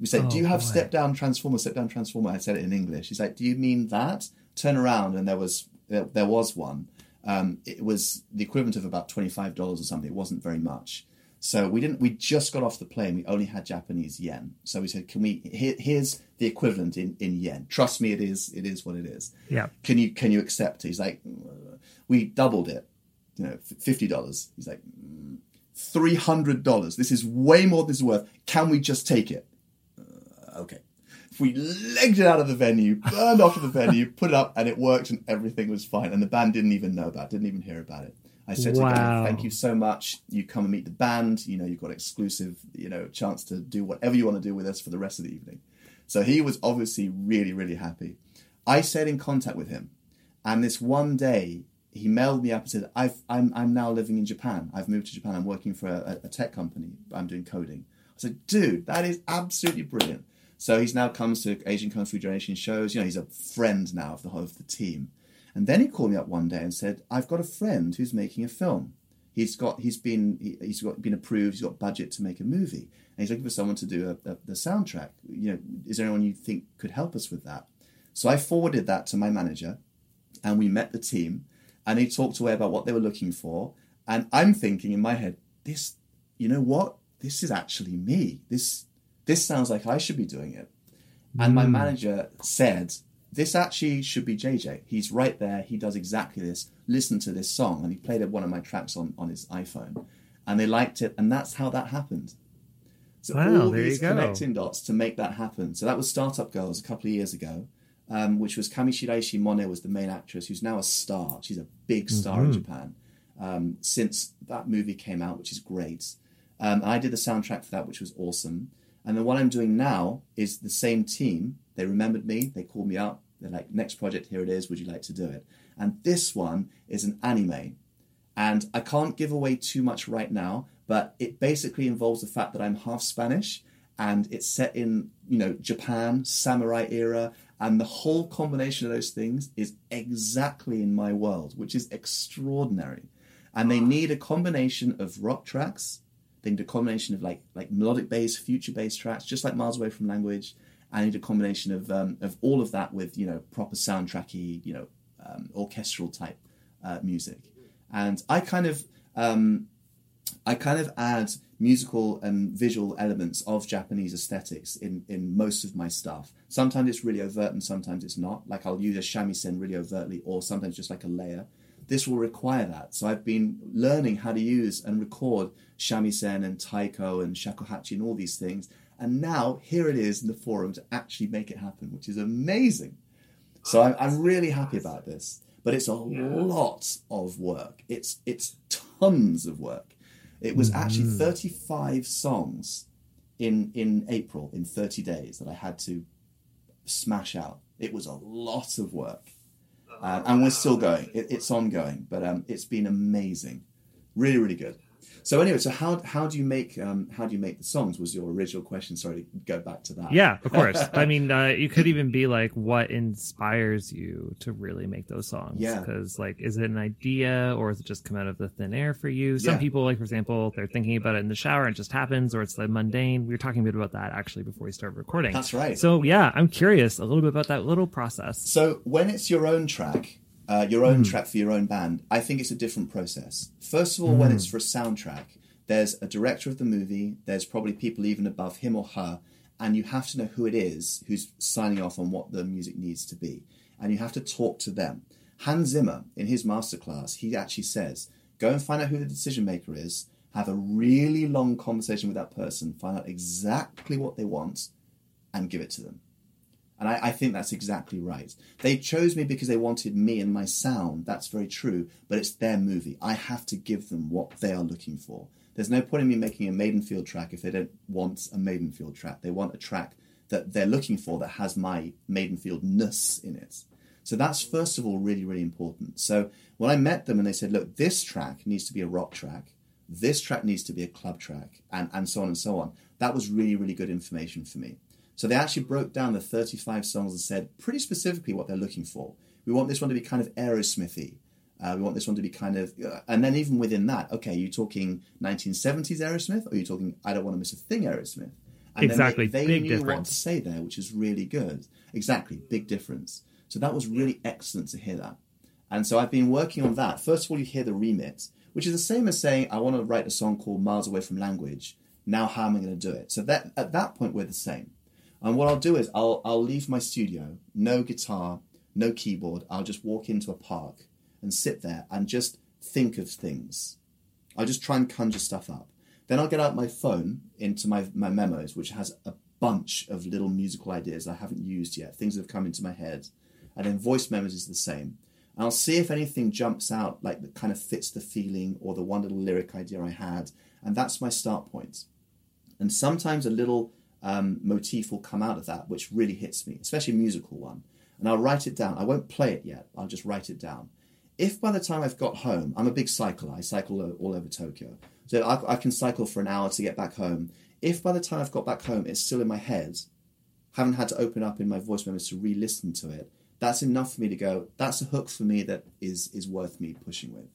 We said, "Do you have step down transformer? Step down transformer." I said it in English. He's like, "Do you mean that?" Turn around, and there was there, there was one. Um, it was the equivalent of about twenty five dollars or something. It wasn't very much. So we didn't. We just got off the plane. We only had Japanese yen. So we said, "Can we? Here, here's the equivalent in, in yen. Trust me, it is. It is what it is. Yeah. Can you can you accept?" He's like, "Uh, "We doubled it. You know, fifty dollars." He's like, "Mm, three hundred dollars. This is way more than this is worth. Can we just take it?" We legged it out of the venue, burned off to the venue, put it up, and it worked, and everything was fine. And the band didn't even know about it, didn't even hear about it. I said to them, "Thank you so much. You come and meet the band. You know, you've got exclusive, you know, chance to do whatever you want to do with us for the rest of the evening." So he was obviously really, really happy. I stayed in contact with him, and this one day he mailed me up and said, I've, I'm, I'm now living in Japan. I've moved to Japan. I'm working for a, a tech company. I'm doing coding. I said, dude, that is absolutely brilliant. So he's now comes to Asian Kung Fu Generation shows. You know, he's a friend now of the whole of the team. And then he called me up one day and said, I've got a friend who's making a film. He's got he's been he, he's got been approved. He's got budget to make a movie, and he's looking for someone to do a, a, the soundtrack. You know, is there anyone you think could help us with that? So I forwarded that to my manager, and we met the team, and he talked away about what they were looking for. And I'm thinking in my head, this, you know what? This is actually me. This this sounds like I should be doing it. And my manager said, This actually should be JJ. He's right there. He does exactly this. Listen to this song. And he played one of my tracks on, on his iPhone. And they liked it. And that's how that happened. So Wow, all there you these connecting dots to make that happen. So that was Startup Girls a couple of years ago, um, which was Kamishiraishi Mone was the main actress, who's now a star. She's a big star in Japan um, since that movie came out, which is great. Um, I did the soundtrack for that, which was awesome. And then what I'm doing now is the same team. They remembered me. They called me up. They're like, next project, here it is. Would you like to do it? And this one is an anime. And I can't give away too much right now, but it basically involves the fact that I'm half Spanish and it's set in, you know, Japan, samurai era, and the whole combination of those things is exactly in my world, which is extraordinary. And they need a combination of rock tracks, need a combination of like like melodic bass, future bass tracks, just like Miles Away from Language. I need a combination of um, of all of that with you know proper soundtracky, you know, um, orchestral type uh, music. And I kind of um, I kind of add musical and visual elements of Japanese aesthetics in, in most of my stuff. Sometimes it's really overt and sometimes it's not. Like I'll use a shamisen really overtly or sometimes just like a layer. This will require that. So I've been learning how to use and record shamisen and taiko and shakuhachi and all these things. And now here it is in the forum to actually make it happen, which is amazing. So oh, I'm, I'm really happy about this. But it's a lot of work. It's it's tons of work. It was actually mm. 35 songs in in April in 30 days that I had to smash out. It was a lot of work, um, and we're still going. It, it's ongoing, but um, it's been amazing, really, really good. So anyway, so how how do you make um, how do you make the songs? Was your original question? Sorry to go back to that. Yeah, of course. I mean, uh, you could even be like, what inspires you to really make those songs? Yeah. Because, like, is it an idea or is it just come out of the thin air for you? Some Yeah. people, like, for example, they're thinking about it in the shower and it just happens, or it's the mundane. We were talking a bit about that actually before we started recording. That's right. So, yeah, I'm curious a little bit about that little process. So when it's your own track, uh, your own track for your own band, I think it's a different process. First of all, when it's Hmm. for a soundtrack, there's a director of the movie. There's probably people even above him or her, and you have to know who it is who's signing off on what the music needs to be, and you have to talk to them. Hans Zimmer, in his masterclass, he actually says, "Go and find out who the decision maker is." Have a really long conversation with that person, find out exactly what they want, and give it to them. And I, I think that's exactly right. They chose me because they wanted me and my sound. That's very true. But it's their movie. I have to give them what they are looking for. There's no point in me making a Maydenfield track if they don't want a Maydenfield track. They want a track that they're looking for that has my Maydenfield ness in it. So that's first of all really, really important. So when I met them and they said, look, this track needs to be a rock track, this track needs to be a club track, and, and so on and so on, that was really, really good information for me. So they actually broke down the 35 songs and said pretty specifically what they're looking for. We want this one to be kind of Aerosmithy. Uh, we want this one to be kind of, uh, and then even within that, okay, you talking 1970s Aerosmith, or are you talking I Don't Want to Miss a Thing Aerosmith? And Exactly, Then they, they big knew what to say there, which is really good. Exactly, big difference. So that was really excellent to hear that. And so I've been working on that. First of all, you hear the remix, which is the same as saying, I want to write a song called Miles Away from Language. Now, how am I going to do it? So that at that point, we're the same. And what I'll do is I'll, I'll leave my studio, no guitar, no keyboard. I'll just walk into a park and sit there and just think of things. I'll just try and conjure stuff up. Then I'll get out my phone into my, my memos, which has a bunch of little musical ideas I haven't used yet, things that have come into my head. And then voice memos is the same. And I'll see if anything jumps out, like that kind of fits the feeling or the one little lyric idea I had. And that's my start point. And sometimes a little um, motif will come out of that, which really hits me, especially a musical one. And I'll write it down. I won't play it yet, I'll just write it down. If by the time I've got home, I'm a big cycler, I cycle all over Tokyo. So I, I can cycle for an hour to get back home. If by the time I've got back home, it's still in my head, haven't had to open up in my voice memos to re listen to it, that's enough for me to go, that's a hook for me that is, is worth me pushing with.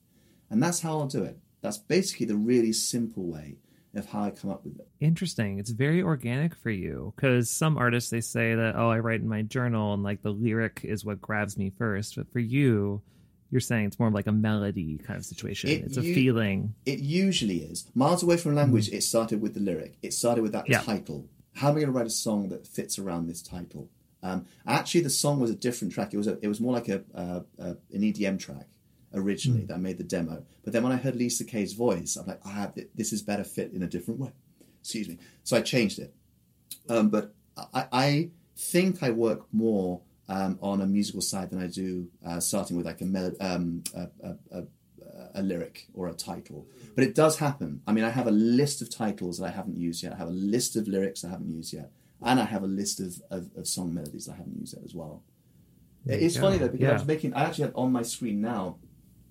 And that's how I'll do it. That's basically the really simple way of how I come up with it. Interesting. It's very organic for you because some artists they say that oh I write in my journal and like the lyric is what grabs me first, but for you, you're saying it's more of like a melody kind of situation. It- it's a feeling. It usually is. Miles Away from Language, it started with the lyric. It started with that Yeah. title. How am I going to write a song that fits around this title? Um, actually, the song was a different track. It was a, it was more like a, uh, uh, an EDM track originally that I made the demo. But then when I heard Lisa Kay's voice, I'm like, ah, th- this is better fit in a different way. Excuse me. So I changed it. Um, but I, I think I work more um, on a musical side than I do uh, starting with like a, mel- um, a, a, a, a lyric or a title. But it does happen. I mean, I have a list of titles that I haven't used yet. I have a list of lyrics I haven't used yet. And I have a list of, of, of song melodies I haven't used yet as well. It's you funny though, because I Yeah. was making, I actually have on my screen now,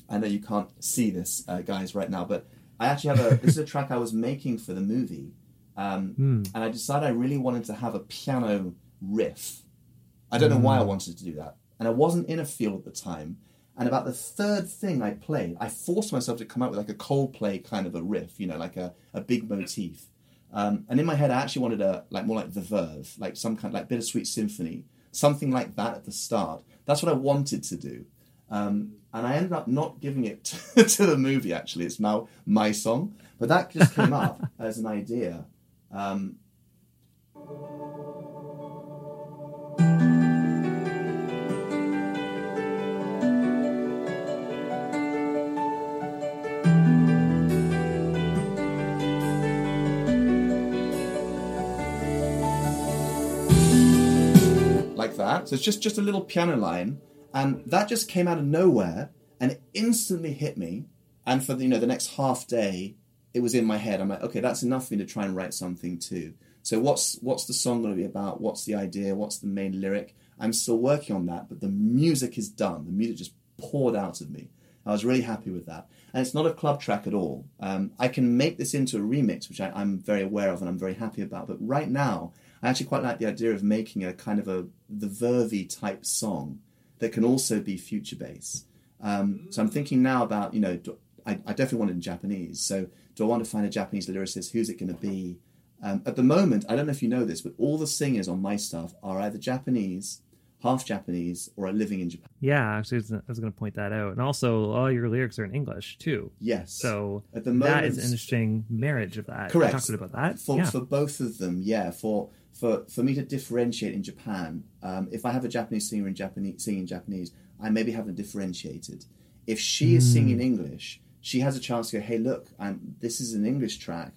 I know you can't see this, uh, guys, right now, but I actually have a, this is a track I was making for the movie. Um, Hmm. And I decided I really wanted to have a piano riff. I don't know why I wanted to do that. And I wasn't in a field at the time. And about the third thing I played, I forced myself to come up with like a Coldplay kind of a riff, you know, like a, a big motif. Um, and in my head, I actually wanted a like more like the Verve, like some kind of like bittersweet symphony, something like that at the start. That's what I wanted to do. Um, and I ended up not giving it to the movie. Actually, it's now my song, but that just came up as an idea. Um, like that. So it's just just a little piano line, and that just came out of nowhere, and it instantly hit me. And for the, you know the next half day, it was in my head. I'm like, okay, that's enough for me to try and write something too. So what's what's the song going to be about? What's the idea? What's the main lyric? I'm still working on that, but the music is done. The music just poured out of me, I was really happy with that. And it's not a club track at all. Um, I can make this into a remix, which I, I'm very aware of and I'm very happy about. But right now, I actually quite like the idea of making a kind of a the Verve type song that can also be future bass. Um, so I'm thinking now about, you know, do, I, I, definitely want it in Japanese. So do I want to find a Japanese lyricist? Who's it going to be? Um, at the moment, I don't know if you know this, but all the singers on my stuff are either Japanese, half Japanese, or are living in Japan. Yeah, actually, I was going to point that out. And also, all your lyrics are in English too. Yes. So at the moment, that is an interesting marriage of that. Correct. Talked about that for yeah. for both of them. Yeah. For for for me to differentiate in Japan, um, if I have a Japanese singer in Japanese singing Japanese, I maybe haven't differentiated. If she is mm. singing English, she has a chance to go, "Hey, look, I'm, this is an English track.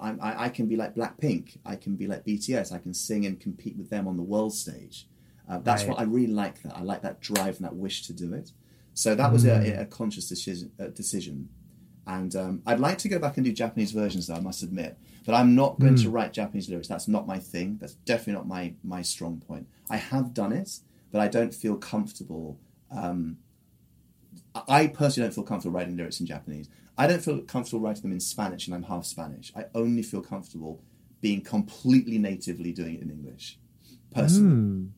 I, I, can be like Blackpink. I can be like BTS. I can sing and compete with them on the world stage. Uh, that's right. what I really like. That I like that drive and that wish to do it. So that was mm. a, a, conscious decision. A decision. And um, I'd like to go back and do Japanese versions, though I must admit. But I'm not going mm. to write Japanese lyrics. That's not my thing. That's definitely not my my strong point. I have done it, but I don't feel comfortable. Um, I personally don't feel comfortable writing lyrics in Japanese. I don't feel comfortable writing them in Spanish, and I'm half Spanish. I only feel comfortable being completely natively doing it in English, personally. Mm,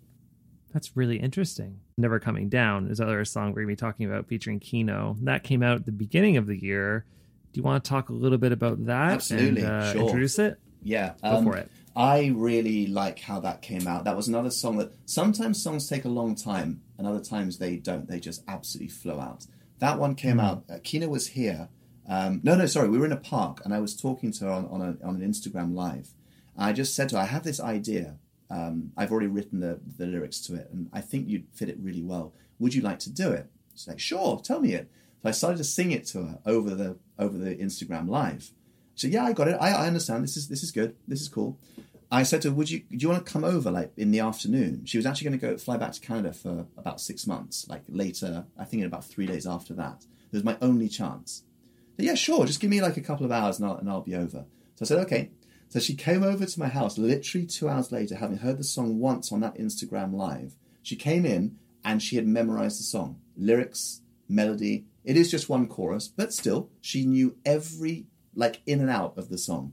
that's really interesting. Never Coming Down is another song we're going to be talking about featuring Kino. That came out at the beginning of the year. Do you want to talk a little bit about that? Absolutely. And, uh, sure. Introduce it? Yeah. Go um, for it. I really like how that came out. That was another song that sometimes songs take a long time and other times they don't. They just absolutely flow out. That one came mm. out. Uh, Kino was here um, no, no, sorry. We were in a park, and I was talking to her on, on, a, on an Instagram live. I just said to her, "I have this idea. Um, I've already written the, the lyrics to it, and I think you'd fit it really well. Would you like to do it?" She's like, "Sure, tell me it." So I started to sing it to her over the over the Instagram live. She said, "Yeah, I got it. I, I understand. This is this is good. This is cool." I said to her, "Would you do you want to come over like in the afternoon?" She was actually going to go fly back to Canada for about six months, like later. I think in about three days after that. It was my only chance yeah, sure, just give me like a couple of hours and I'll, and I'll be over. So I said, okay. So she came over to my house literally two hours later, having heard the song once on that Instagram live. She came in and she had memorized the song, lyrics, melody. It is just one chorus, but still, she knew every, like, in and out of the song.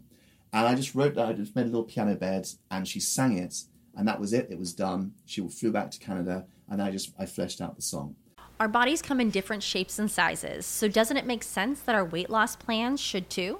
And I just wrote, that, I just made a little piano bed and she sang it, and that was it. It was done. She flew back to Canada, and I just, I fleshed out the song. Our bodies come in different shapes and sizes, so doesn't it make sense that our weight loss plans should too?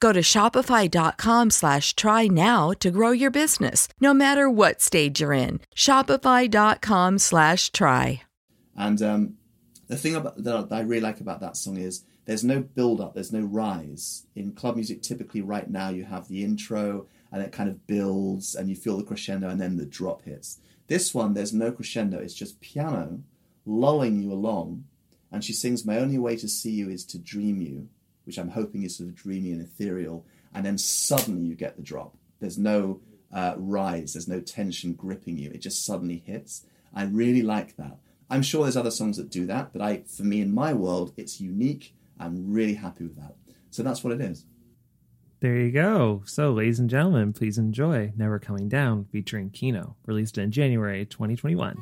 Go to shopify.com slash try now to grow your business, no matter what stage you're in. Shopify.com slash try. And um, the thing about, that I really like about that song is there's no build up, there's no rise. In club music, typically right now you have the intro and it kind of builds and you feel the crescendo and then the drop hits. This one, there's no crescendo, it's just piano lulling you along. and she sings "My only way to see you is to dream you," which I'm hoping is sort of dreamy and ethereal, and then suddenly you get the drop. There's no uh, rise, there's no tension gripping you. It just suddenly hits. I really like that. I'm sure there's other songs that do that, but I, for me, in my world, it's unique. I'm really happy with that. So that's what it is. There you go. So, ladies and gentlemen, please enjoy Never Coming Down featuring Kino, released in January 2021.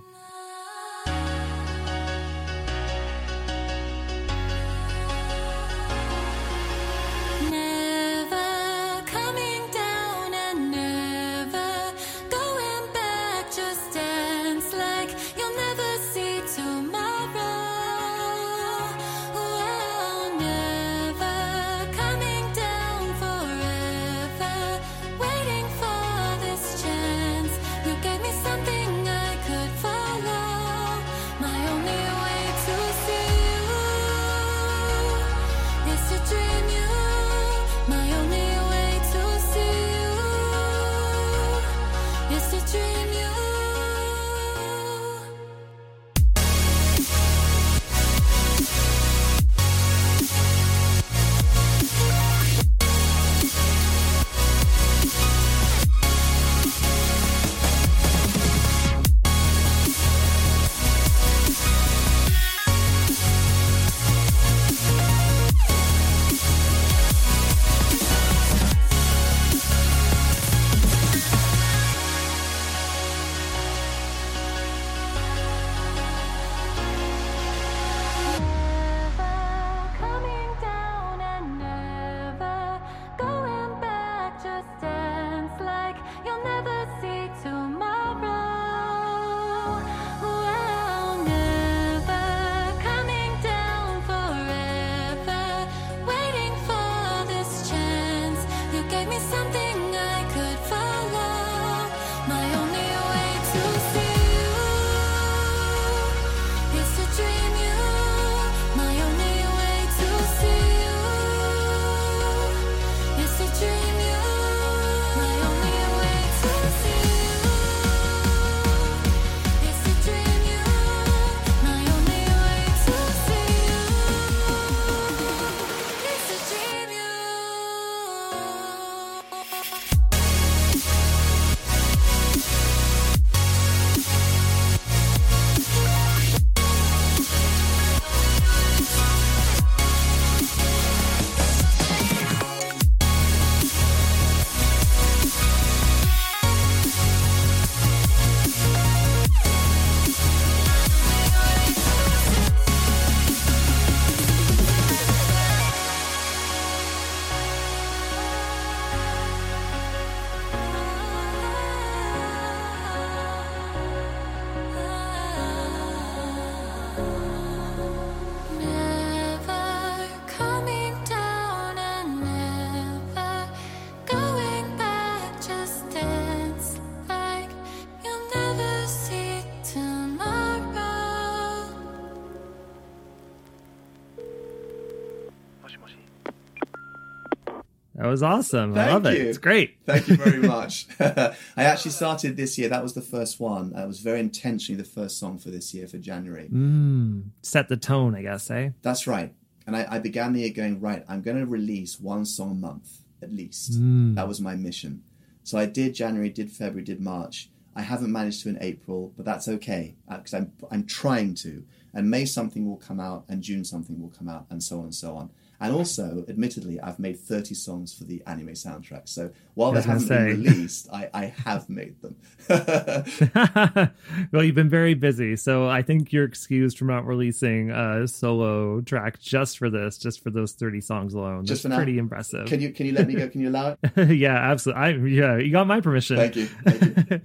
Was awesome. I Thank love it. you. It's great. Thank you very much. I actually started this year. That was the first one. It was very intentionally the first song for this year for January. Mm, set the tone, I guess, eh? That's right. And I, I began the year going, right, I'm going to release one song a month at least. Mm. That was my mission. So I did January, did February, did March. I haven't managed to in April, but that's okay because I'm, I'm trying to. And May something will come out, and June something will come out, and so on and so on. And also, admittedly, I've made 30 songs for the anime soundtrack. So while they haven't been released, I, I have made them. well, you've been very busy, so I think you're excused from not releasing a solo track just for this, just for those 30 songs alone. Just That's for now. pretty impressive. Can you can you let me go? Can you allow it? yeah, absolutely. I, yeah, you got my permission. Thank you. Thank you.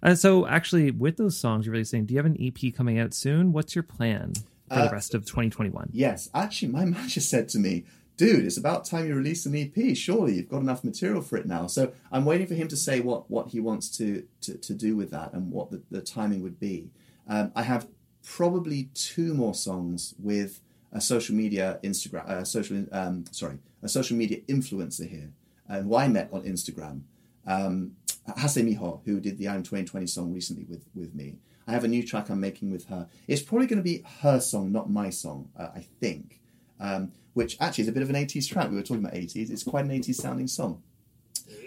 and uh, so, actually, with those songs you're releasing, do you have an EP coming out soon? What's your plan for Uh, the rest of 2021? Yes, actually, my manager said to me, "Dude, it's about time you release an EP. Surely you've got enough material for it now." So I'm waiting for him to say what what he wants to to, to do with that and what the, the timing would be. Um, I have probably two more songs with a social media Instagram, uh, social um, sorry, a social media influencer here, uh, who I met on Instagram. Um, Hase Miho, who did the I'm 2020 song recently with with me. I have a new track I'm making with her. It's probably going to be her song, not my song, uh, I think. Um, which actually is a bit of an 80s track. We were talking about 80s. It's quite an 80s sounding song.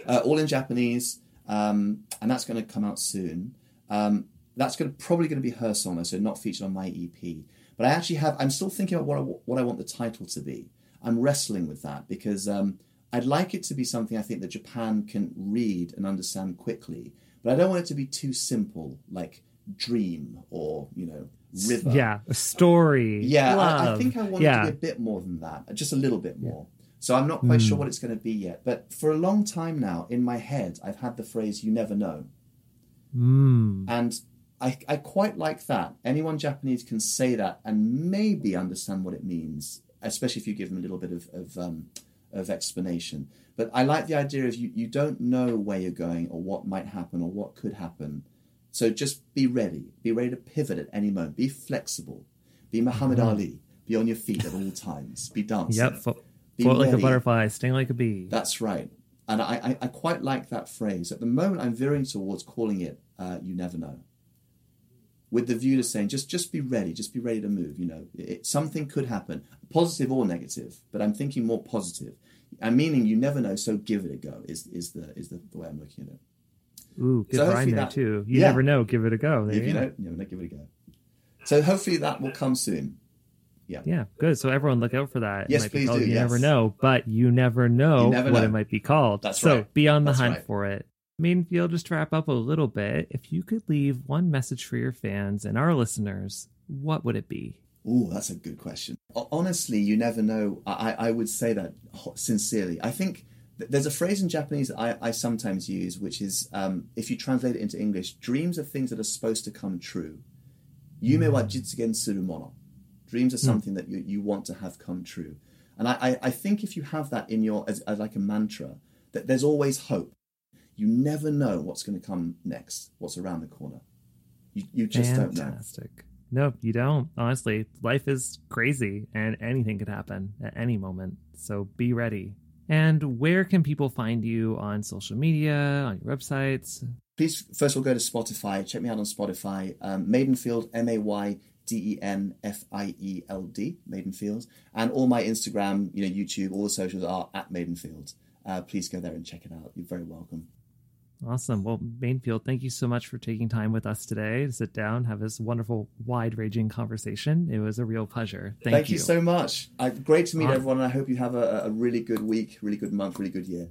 Uh, all in Japanese, um, and that's going to come out soon. Um, that's going to, probably going to be her song, though, so not featured on my EP. But I actually have. I'm still thinking about what I, what I want the title to be. I'm wrestling with that because um, I'd like it to be something I think that Japan can read and understand quickly. But I don't want it to be too simple, like dream or you know river. Yeah, a story. Yeah, I, I think I want yeah. it to be a bit more than that, just a little bit more. So I'm not quite Hmm. sure what it's going to be yet. But for a long time now, in my head, I've had the phrase "you never know," Mm. and I, I quite like that. Anyone Japanese can say that and maybe understand what it means, especially if you give them a little bit of of, um, of explanation. But I like the idea of you, you don't know where you're going or what might happen or what could happen. So just be ready. Be ready to pivot at any moment. Be flexible. Be Muhammad Ali. Be on your feet at all times. Be dancing. Yep. Fo- Be float like a butterfly, sting like a bee. That's right. And I, I, I quite like that phrase. At the moment, I'm veering towards calling it uh, "You Never Know," with the view to saying just just be ready, just be ready to move. You know, it, something could happen, positive or negative. But I'm thinking more positive. I'm meaning you never know, so give it a go. Is is the is the, the way I'm looking at it. Ooh, good So rhyme there that- too. You Yeah. never know. Give it a go. There If you you know, never know, give it a go. So hopefully that will come soon. Yeah. Yeah, good. So everyone look out for that. It Yes, might please do, You never know, but you never know You never what know. it might be called. That's so right. be on the That's hunt right. for it. Maydenfield, just to wrap up a little bit, if you could leave one message for your fans and our listeners, what would it be? Oh, that's a good question. Honestly, you never know. I, I would say that sincerely. I think th- there's a phrase in Japanese that I, I sometimes use, which is um, if you translate it into English, dreams are things that are supposed to come true. Yume wa jitsugen suru mono. Dreams are something that you, you want to have come true. And I, I, I think if you have that in your, as, as like a mantra, that there's always hope. You never know what's going to come next, what's around the corner. You, you just don't know. Fantastic. No, you don't. Honestly, life is crazy and anything could happen at any moment. So be ready. And where can people find you on social media, on your websites? please first of all go to Spotify. Check me out on Spotify. Um, Maydenfield, M A Y D E N F I E L D, Maydenfield, and all my Instagram, you know, YouTube, all the socials are at Maydenfield. Uh, please go there and check it out. You're very welcome. Awesome. Well, Maydenfield, thank you so much for taking time with us today to sit down, have this wonderful, wide ranging conversation. It was a real pleasure. Thank, you. so much. Uh, great to meet Awesome. everyone, and I hope you have a, a really good week, really good month, really good year.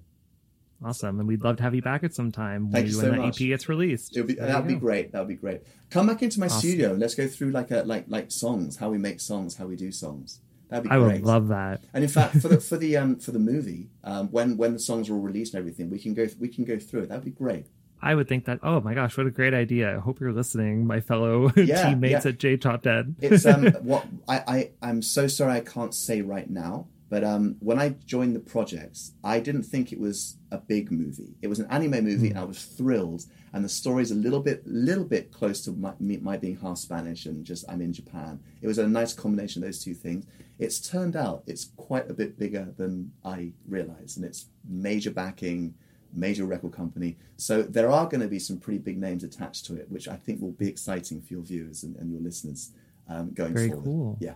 Awesome. And we'd love to have you back at some time Thank you when so that much. EP gets released. It'll be, that'd be go. great. That'd be great. Come back into my Awesome. studio and let's go through like a like like songs, how we make songs, how we do songs. That'd be I great. would love that. And in fact, for the for the um for the movie, um, when when the songs are all released and everything, we can go we can go through it. That'd be great. I would think that, oh my gosh, what a great idea. I hope you're listening, my fellow Yeah, teammates yeah. at J Top 10. It's um what I, I I'm so sorry I can't say right now, but um when I joined the projects, I didn't think it was a big movie. It was an anime movie, and I was thrilled. And the story's a little bit little bit close to my, me, my being half Spanish and just I'm in Japan. It was a nice combination of those two things. It's turned out it's quite a bit bigger than I realized, and it's major backing. Major record company, so there are going to be some pretty big names attached to it, which I think will be exciting for your viewers and, and your listeners um, going Very forward. cool. Yeah.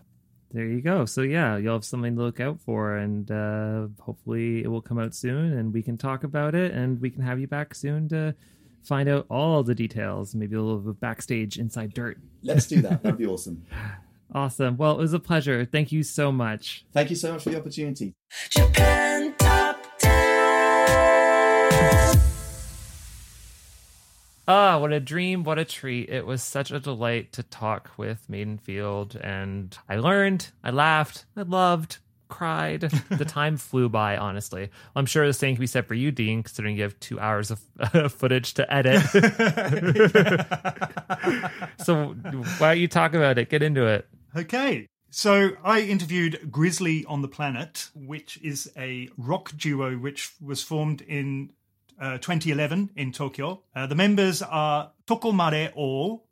There you go. So yeah, you'll have something to look out for, and uh, hopefully it will come out soon, and we can talk about it, and we can have you back soon to find out all the details, maybe a little bit of backstage inside dirt. Let's do that. That'd be awesome. Awesome. Well, it was a pleasure. Thank you so much. Thank you so much for the opportunity. Japan Top 10. Ah, what a dream, what a treat. It was such a delight to talk with Maydenfield, and I learned, I laughed, I loved, cried. the time flew by, honestly. I'm sure the same can be said for you, Dean, considering you have two hours of footage to edit. so why don't you talk about it? Get into it. Okay. So I interviewed Grizzly on the Planet, which is a rock duo which was formed in uh, 2011 in Tokyo. Uh, the members are Tokomare O,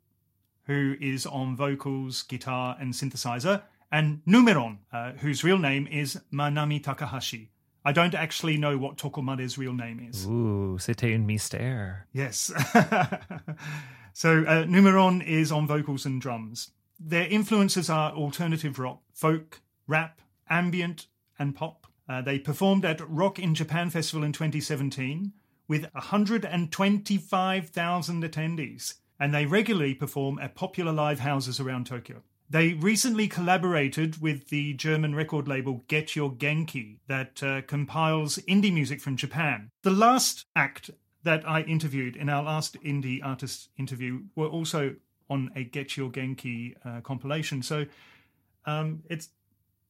who is on vocals, guitar, and synthesizer, and Numeron, uh, whose real name is Manami Takahashi. I don't actually know what Tokomare's real name is. Ooh, c'était un mystère. Yes. So uh, Numeron is on vocals and drums. Their influences are alternative rock, folk, rap, ambient, and pop. Uh, they performed at Rock in Japan Festival in 2017 with 125,000 attendees, and they regularly perform at popular live houses around Tokyo. They recently collaborated with the German record label Get Your Genki that uh, compiles indie music from Japan. The last act that I interviewed in our last indie artist interview were also on a Get Your Genki uh, compilation. So um, it's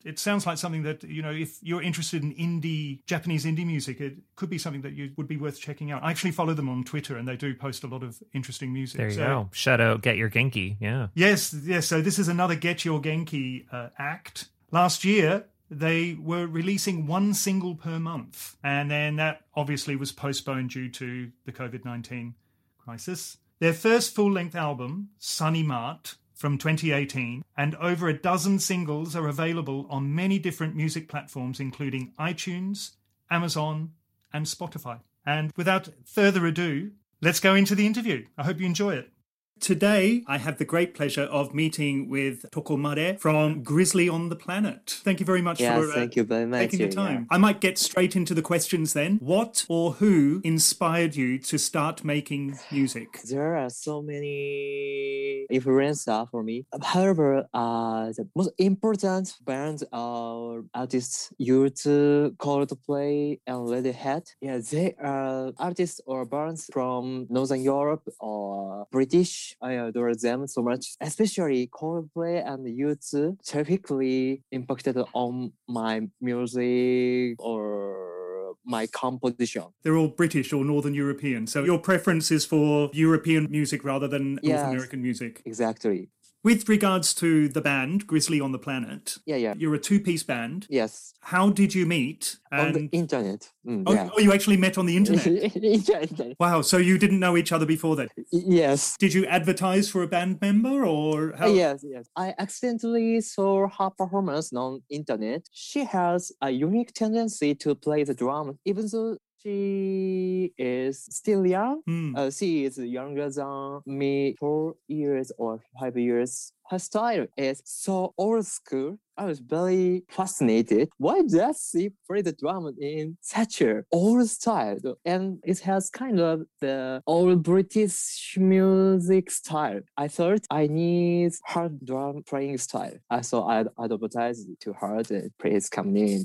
it sounds like something that you know if you're interested in indie Japanese indie music, it could be something that you would be worth checking out. I actually follow them on Twitter, and they do post a lot of interesting music. There you So- go. Shout out, get your Genki. Yeah. Yes, yes. So this is another Get Your Genki uh, act. Last year, they were releasing one single per month, and then that obviously was postponed due to the COVID 19 crisis. Their first full length album, Sunny Mart, from 2018, and over a dozen singles are available on many different music platforms, including iTunes, Amazon, and Spotify. And without further ado, let's go into the interview. I hope you enjoy it. Today, I have the great pleasure of meeting with Tokomare from Grizzly on the Planet. Thank you very much Yeah, for uh, thank you very much. taking the yeah. time. I might get straight into the questions then. What or who inspired you to start making music? There are so many influences for me. However, uh, the most important bands or artists used Coldplay and Radiohead. Yeah, they are artists or bands from Northern Europe or British. I adore them so much, especially Coldplay and U2 terrifically impacted on my music or my composition. They're all British or Northern European. So your preference is for European music rather than North American music. Exactly. With regards to the band, Grizzly on the Planet, Yeah, yeah. you're a two piece band. Yes. How did you meet? on the internet. Mm, oh, yeah. oh, you actually met on the internet. wow, so you didn't know each other before that. Yes. Did you advertise for a band member or how? Yes, yes. I accidentally saw her performance on internet. She has a unique tendency to play the drum, even though she is still young. Hmm. Uh, she is younger than me, four years or five years. Her style is so old school. I was very fascinated. Why does she play the drum in such a old style? And it has kind of the old British music style. I thought I need her drum playing style. I so I advertised to her the praise coming in.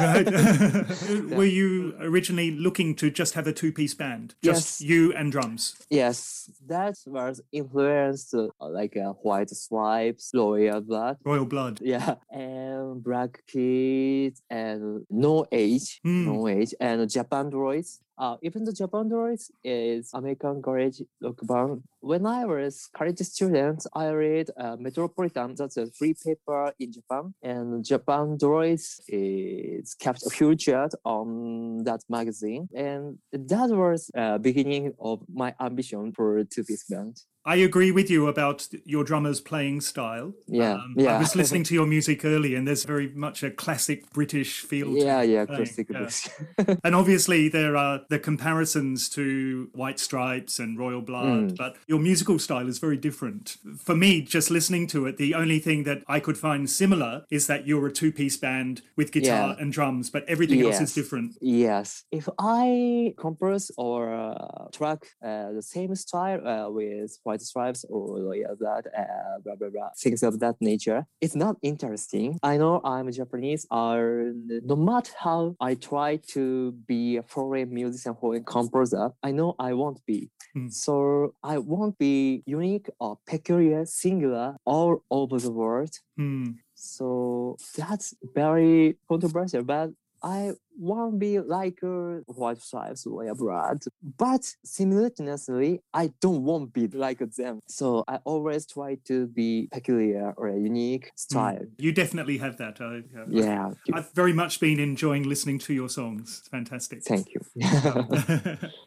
Right. Were you originally looking to just have a two piece band? Just Yes. you and drums? Yes, that was influenced uh, like uh, White Stripes, Royal Blood, Royal Blood. yeah, and Black Kids, and No Age, Hmm. No Age, and Japandroids. Uh, even the Japandroids is American garage rock band. When I was college student, I read uh, Metropolitan, that's a free paper in Japan, and Japandroids is kept featured on that magazine, and that was uh, beginning of my ambition for two piece band. I agree with you about your drummer's playing style. Yeah, Um, I was listening to your music early, and there's very much a classic British feel. Yeah, yeah, playing, classic. yeah. And obviously, there are the comparisons to White Stripes and Royal Blood, Mm. but your musical style is very different. For me, just listening to it, the only thing that I could find similar is that you're a two piece band with guitar Yeah. and drums, but everything else is different. Yes. If I compose or uh, track uh, the same style uh, with White Stripes or yeah, that, uh, blah, blah, blah, things of that nature, it's not interesting. I know I'm Japanese, or no matter how I try to be a foreign musician, foreign composer, I know I won't be. Hmm. So I won't be unique or peculiar, singular all over the world. Hmm. So that's very controversial, but I won't be like uh, White Stripes or Blood, but simultaneously, I don't want to be like them. So I always try to be peculiar or a unique style. You definitely have that. I, uh, Yeah, I've very much been enjoying listening to your songs. It's fantastic. thank you.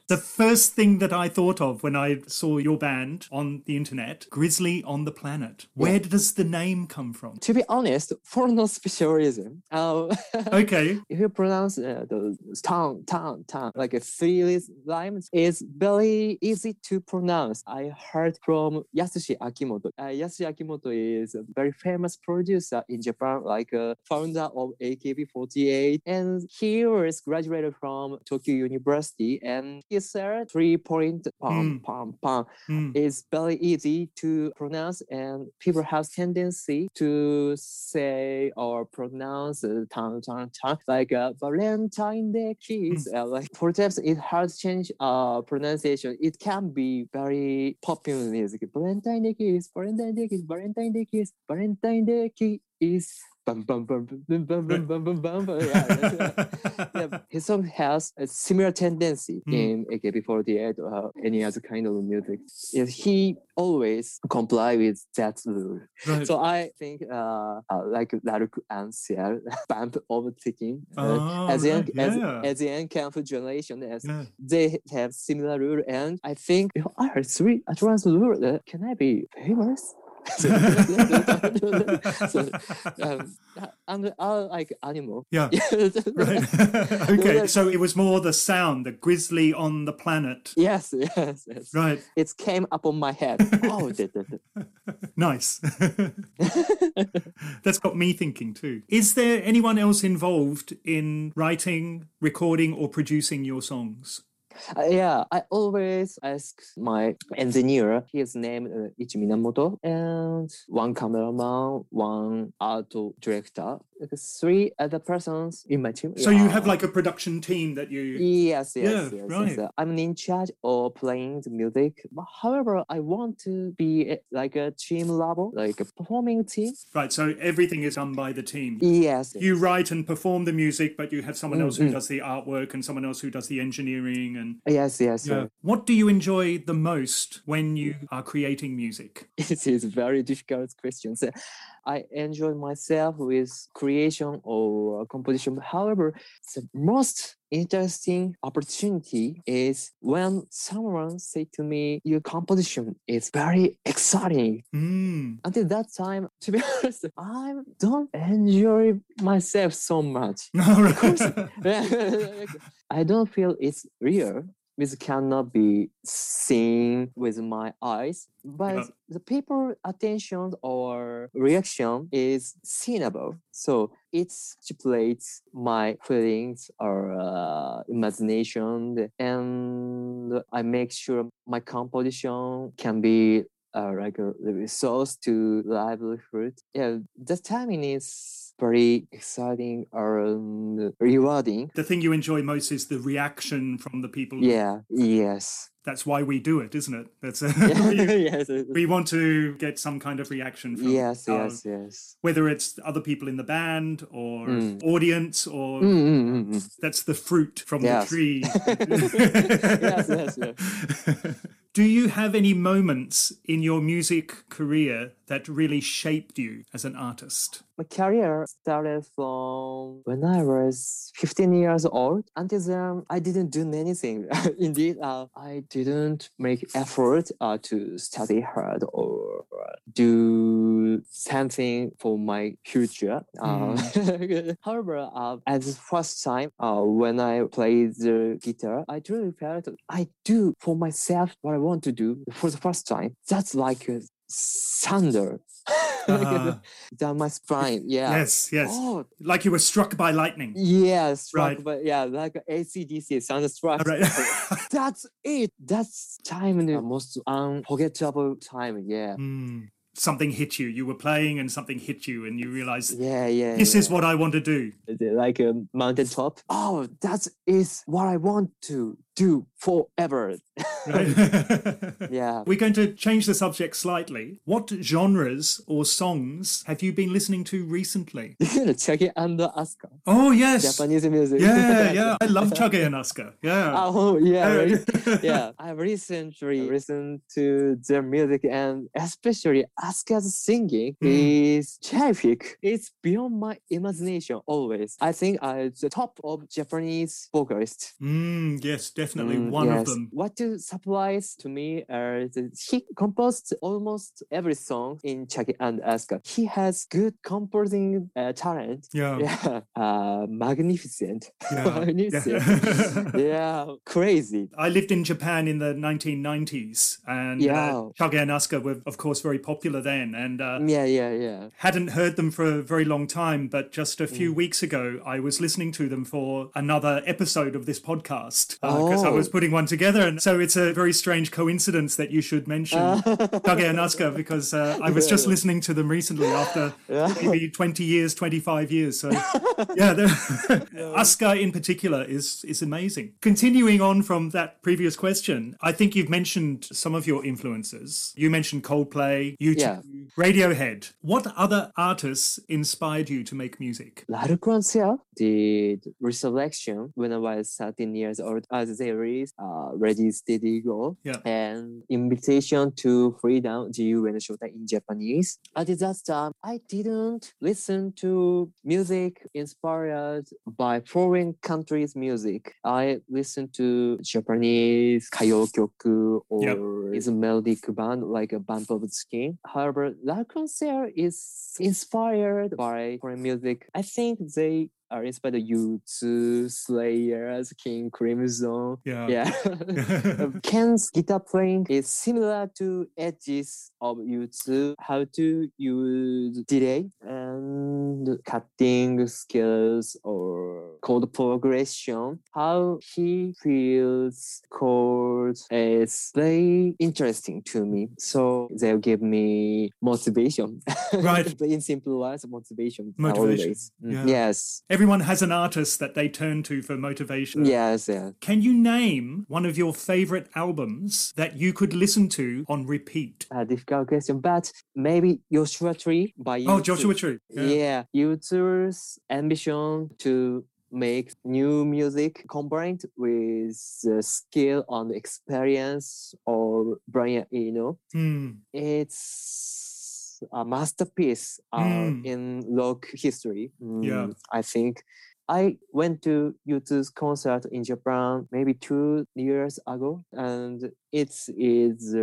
the first thing that I thought of when I saw your band on the internet, Grizzly on the Planet. Where does the name come from? to be honest, for no special reason, uh, Okay. if you pronounce pronounced uh, the tongue, tongue, tongue, like a three lines is very easy to pronounce. I heard from Yasushi Akimoto. Uh, Yasushi Akimoto is a very famous producer in Japan, like a founder of AKB48, and he was graduated from Tokyo University, and he said three point pom Mm. pom pom Mm. is very easy to pronounce and people have tendency to say or pronounce tongue tongue tongue like a uh, Valentine Day kiss uh, like for times it has changed uh pronunciation. It can be very popular. Music Valentine Day kiss Valentine Day kiss Valentine Day kiss Valentine Day kiss bum bum bum bum bum bum bum bum bum bum yeah, yeah, his song has a similar tendency Mm. in AKB48 or any other kind of music. Yes, he always comply with that rule. Right. So I think uh, uh like Laruk and Ciel, bump overtaking uh, Oh, as young right, as yeah. as the young camp generation as Yeah. they have similar rule and I think if I heard three advanced rule, uh, can I be famous? so, so um, I'm, I like animal. Yeah. right. okay, so it was more the sound, the grizzly on the planet. Yes, yes, yes. Right. It came up on my head. Oh, da, da. Nice. That's got me thinking too. Is there anyone else involved in writing, recording, or producing your songs? Uh, yeah, I always ask my engineer. His name uh, Ichi Minamoto, and one cameraman, one art director, three other persons in my team. So you have like a production team that you. Yes, yes, Yeah, yes, yes. right. uh, I'm in charge of playing the music. But However, I want to be uh, like a team level, like a performing team. Right, so everything is done by the team. Yes. You write and perform the music, but you have someone Mm, else who mm. does the artwork and someone else who does the engineering and. Yes, yes. Sir. What do you enjoy the most when you are creating music? It is a very difficult questions. I enjoy myself with creation or composition. However, the most interesting opportunity is when someone say to me, "Your composition is very exciting." Mm. Until that time, to be honest, I don't enjoy myself so much. Because right. I don't feel it's real. Music cannot be seen with my eyes, but Yeah. the people attention or reaction is seenable. So it stipulates my feelings or uh, imagination, and I make sure my composition can be uh, like a resource to livelihood. Yeah, the timing is very exciting and rewarding. the thing you enjoy most is the reaction from the people. Yeah. Yes. That's why we do it, isn't it? That's uh, yes. we want to get some kind of reaction from Yes. our- Yes. Yes. whether it's other people in the band or Mm. audience or Mm, mm, that's the fruit from Yes. the tree. Yes, yes, Do you have any moments in your music career that really shaped you as an artist? My career started from when I was 15 years old. Until then, I didn't do anything. Indeed, uh, I didn't make effort uh, to study hard or do something for my future. Uh, however, uh, at the first time uh, when I played the guitar, I truly felt I do for myself what I want to do for the first time. That's like a thunder. Ah. down my spine. Yeah. Yes, yes. Oh, Like you were struck by lightning. yes. Struck, Right. But yeah, like AC/DC thunderstruck. Right. That's it. That's time the most unforgettable time. Yeah. Hmm. Something hit you. You were playing and something hit you, and you realized Yeah, yeah. this yeah. is what I want to do. Is it like a mountain top. Oh, that is what I want to do forever. Right? Yeah. We're going to change the subject slightly. What genres or songs have you been listening to recently? Chage and Asuka. Oh, yes. Japanese music. Yeah, yeah. I love Chage and Asuka. Yeah. Oh yeah, Yeah. right? yeah. I recently listened to their music and especially Asuka's singing Mm. is terrific. It's beyond my imagination always. I think I the top of Japanese vocalist. Mm, yes, definitely Mm, one yes. of them. What to surprise to me that he composed almost every song in Chage and Asuka. He has good composing uh, talent. Yeah. Yeah. Uh, uh, magnificent. Yeah. magnificent. yeah, crazy. I lived in Japan in the 1990s, and Yeah. uh, Chage and Asuka were, of course, very popular then. And uh, Yeah, yeah, yeah. hadn't heard them for a very long time, but just a Mm. few weeks ago, I was listening to them for another episode of this podcast because I Oh. was putting one together. And so it's a very strange coincidence that you should mention Chage and Asuka because uh, I was just listening to them recently after maybe 20 years, 25 years. So yeah, Asuka in particular is is amazing. Continuing on from that previous question, I think you've mentioned some of your influences. You mentioned Coldplay, U2, Yeah. Radiohead. What other artists inspired you to make music? L'Arc-en-Ciel did Resurrection when I was 13 years old as they released uh, Ready Steady Go Yeah. and Invitation to Freedom Jiyu and Shota in Japanese. At that time, I didn't listen to music inspired by foreign countries' music. I listened to Japanese kayokyoku or Yep. is a melodic band like a Bump of Chicken. However, L'Arc-en-Ciel is inspired by foreign music. I think they are inspired by U2, Slayers, King Crimson. Yeah. Yeah. Um, Ken's guitar playing is similar to Edge's of U2, how to use delay and cutting skills or chord progression. How he feels chords is very interesting to me. So they'll give me motivation. Right. In simple words, motivation. Motivation, Always. Mm, yeah. Yes. Everyone has an artist that they turn to for motivation. Yes. Yeah. Can you name one of your favorite albums that you could listen to on repeat? a difficult question, but maybe Joshua Tree by Oh, U2. Joshua Tree. Yeah, U2's ambition to make new music combined with the skill and experience of Brian Eno. Hmm. It's a masterpiece uh, Mm. in rock history. Yeah. Mm, I think. I went to U2's concert in Japan maybe two years ago, and it is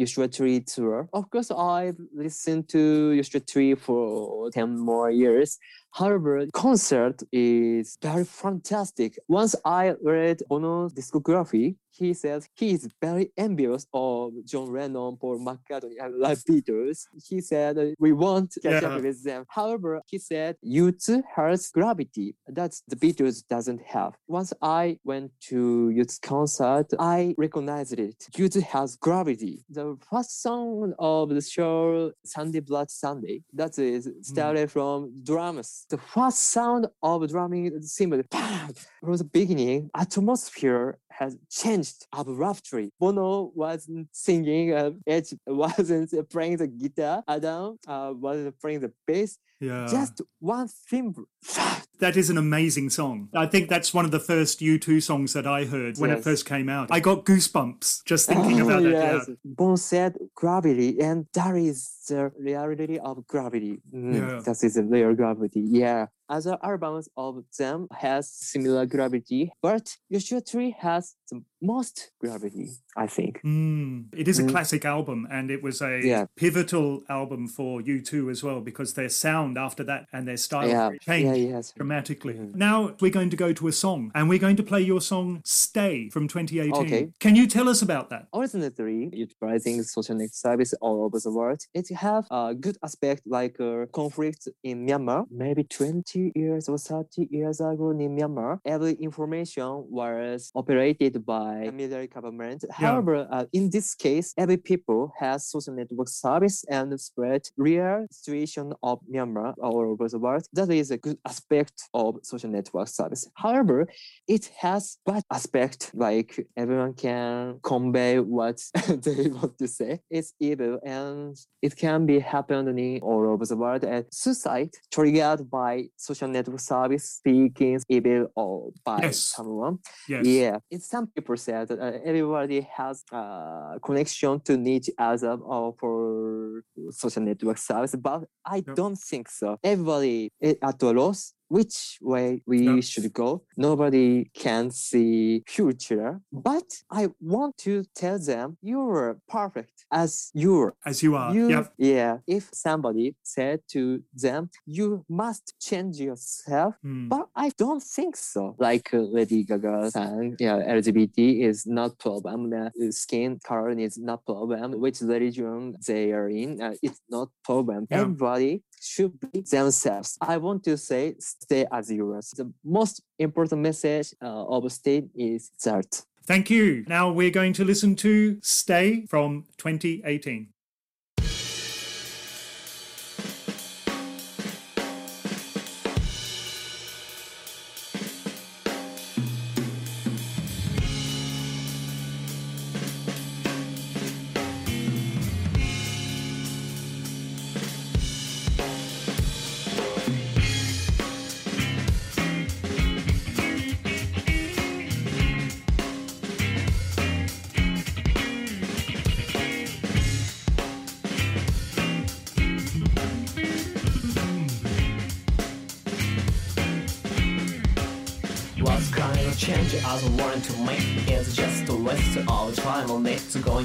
Joshua Tree tour. Of course, I've listened to Joshua Tree for 10 more years. However, concert is very fantastic. Once I read Bono's discography, he says he is very envious of John Lennon, Paul McCartney, and like Beatles. He said uh, we want to catch Yeah. up with them. However, he said U2 has gravity that the Beatles doesn't have. Once I went to U2's concert, I recognized it. U2 has gravity. The first song of the show, Sunday Blood Sunday, that is mm-hmm. started from drums. The first sound of drumming seemed bang! from the beginning. Atmosphere has changed abruptly. Bono wasn't singing, uh, Edge wasn't playing the guitar, Adam uh, wasn't playing the bass. Yeah. Just one thimble. That is an amazing song. I think that's one of the first U2 songs that I heard when it first came out. I got goosebumps just thinking about it. yes. Yeah. Bono said gravity, and that is the reality of gravity. Mm, Yeah. That is the real gravity. Yeah. Other albums of them has similar gravity, but Joshua Tree has the most gravity, I think. Mm. It is a Mm. classic album, and it was a Yeah. pivotal album for U2 as well because their sound after that and their style Yeah, changed yeah, yes. dramatically. Mhm. Now we're going to go to a song, and we're going to play your song "Stay" from 2018. Okay. Can you tell us about that? Originally, utilizing social net service all over the world, it have a good aspect like a conflict in Myanmar. Maybe 20 years or 30 years ago in Myanmar, every information was operated by military government. However, uh, in this case, every people has social network service and spread real situation of Myanmar all over the world. That is a good aspect of social network service. However, it has bad aspect like everyone can convey what they want to say it's evil and it can be happening all over the world and suicide triggered by social network service speaking evil or by Yes. someone Yes. yeah it's some people said that uh, everybody has a connection to each other or for social network service but i Yep. don't think so everybody is at a loss which way we No. should go. Nobody can see future, but I want to tell them you're perfect as you're. As you are. You, Yep. yeah. If somebody said to them, you must change yourself, Hmm. but I don't think so. Like uh, Lady Gaga sang, yeah, LGBT is not problem. The skin color is not problem. Which religion they are in, uh, it's not problem. Yeah. Everybody should be themselves. I want to say, stay as you are. The most important message uh, of state is that. Thank you. Now we're going to listen to Stay from 2018.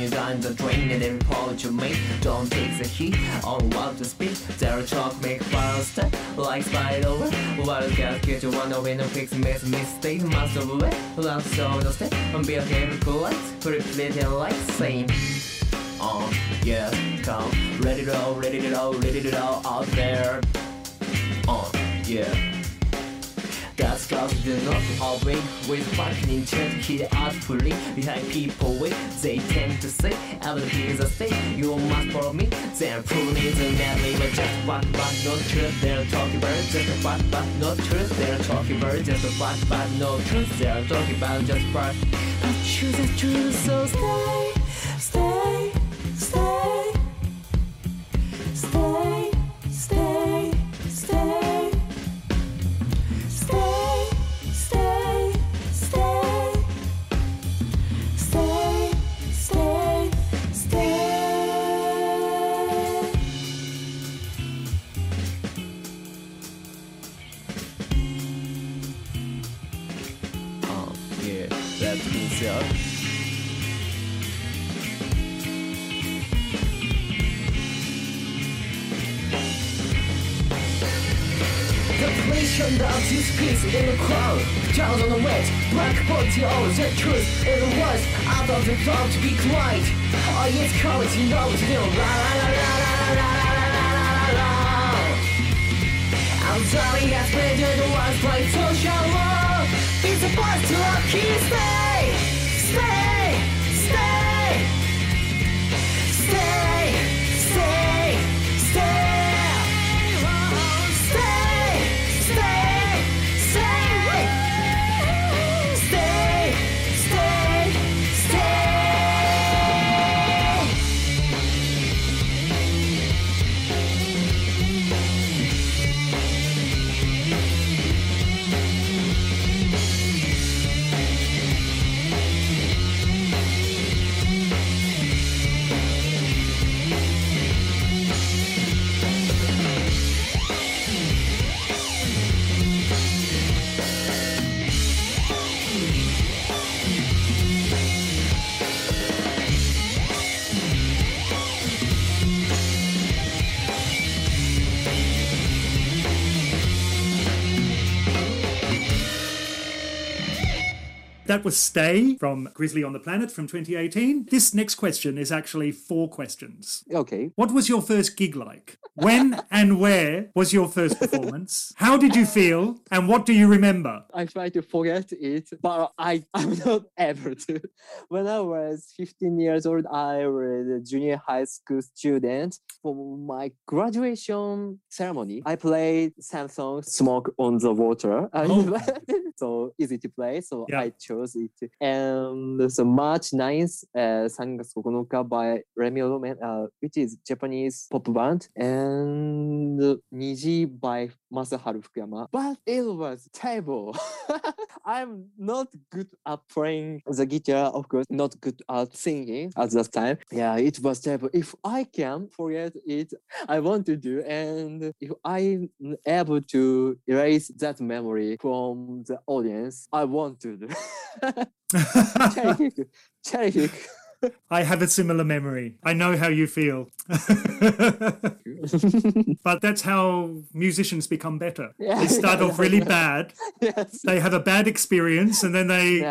It Going down the drain and every point you make Don't take the heat on what to speak Their talk make fast like spider web What can get you wonder when a fix miss mistake. Master of way, lots of the step And be a chemical light Pretty pretty like same. On, yeah, come. Ready to go, ready to go, ready to go out there. On, yeah That's cause you not awake with fucking intent Hit artfully behind people with They tend to say everything is a state You must follow me. Then prove it madly But just what but not truth They're talking about just what but not truth They're talking about just what but no truth They're talking about just what But choose the truth so Stay was Stay from Grizzly on the Planet from 2018. This next question is actually four questions. Okay. What was your first gig like? When and where was your first performance? How did you feel? And what do you remember? I try to forget it, but I, I'm not able to. When I was 15 years old, I was a junior high school student. For my graduation ceremony, I played Samsung Smoke on the Water. Oh. so easy to play, so Yeah. I chose it. And so March 9th, uh, 3月9日 by Remioromen, uh, which is Japanese pop band, and Niji by Masaharu Fukuyama. But it was terrible. I'm not good at playing the guitar, of course, not good at singing at that time. Yeah, it was terrible. If I can forget it, I want to do. And if I'm able to erase that memory from the audience, I want to do. cherry pick. I have a similar memory. I know how you feel. but that's how musicians become better. Yeah, they start yeah, off really yeah. bad. yes. They have a bad experience and then they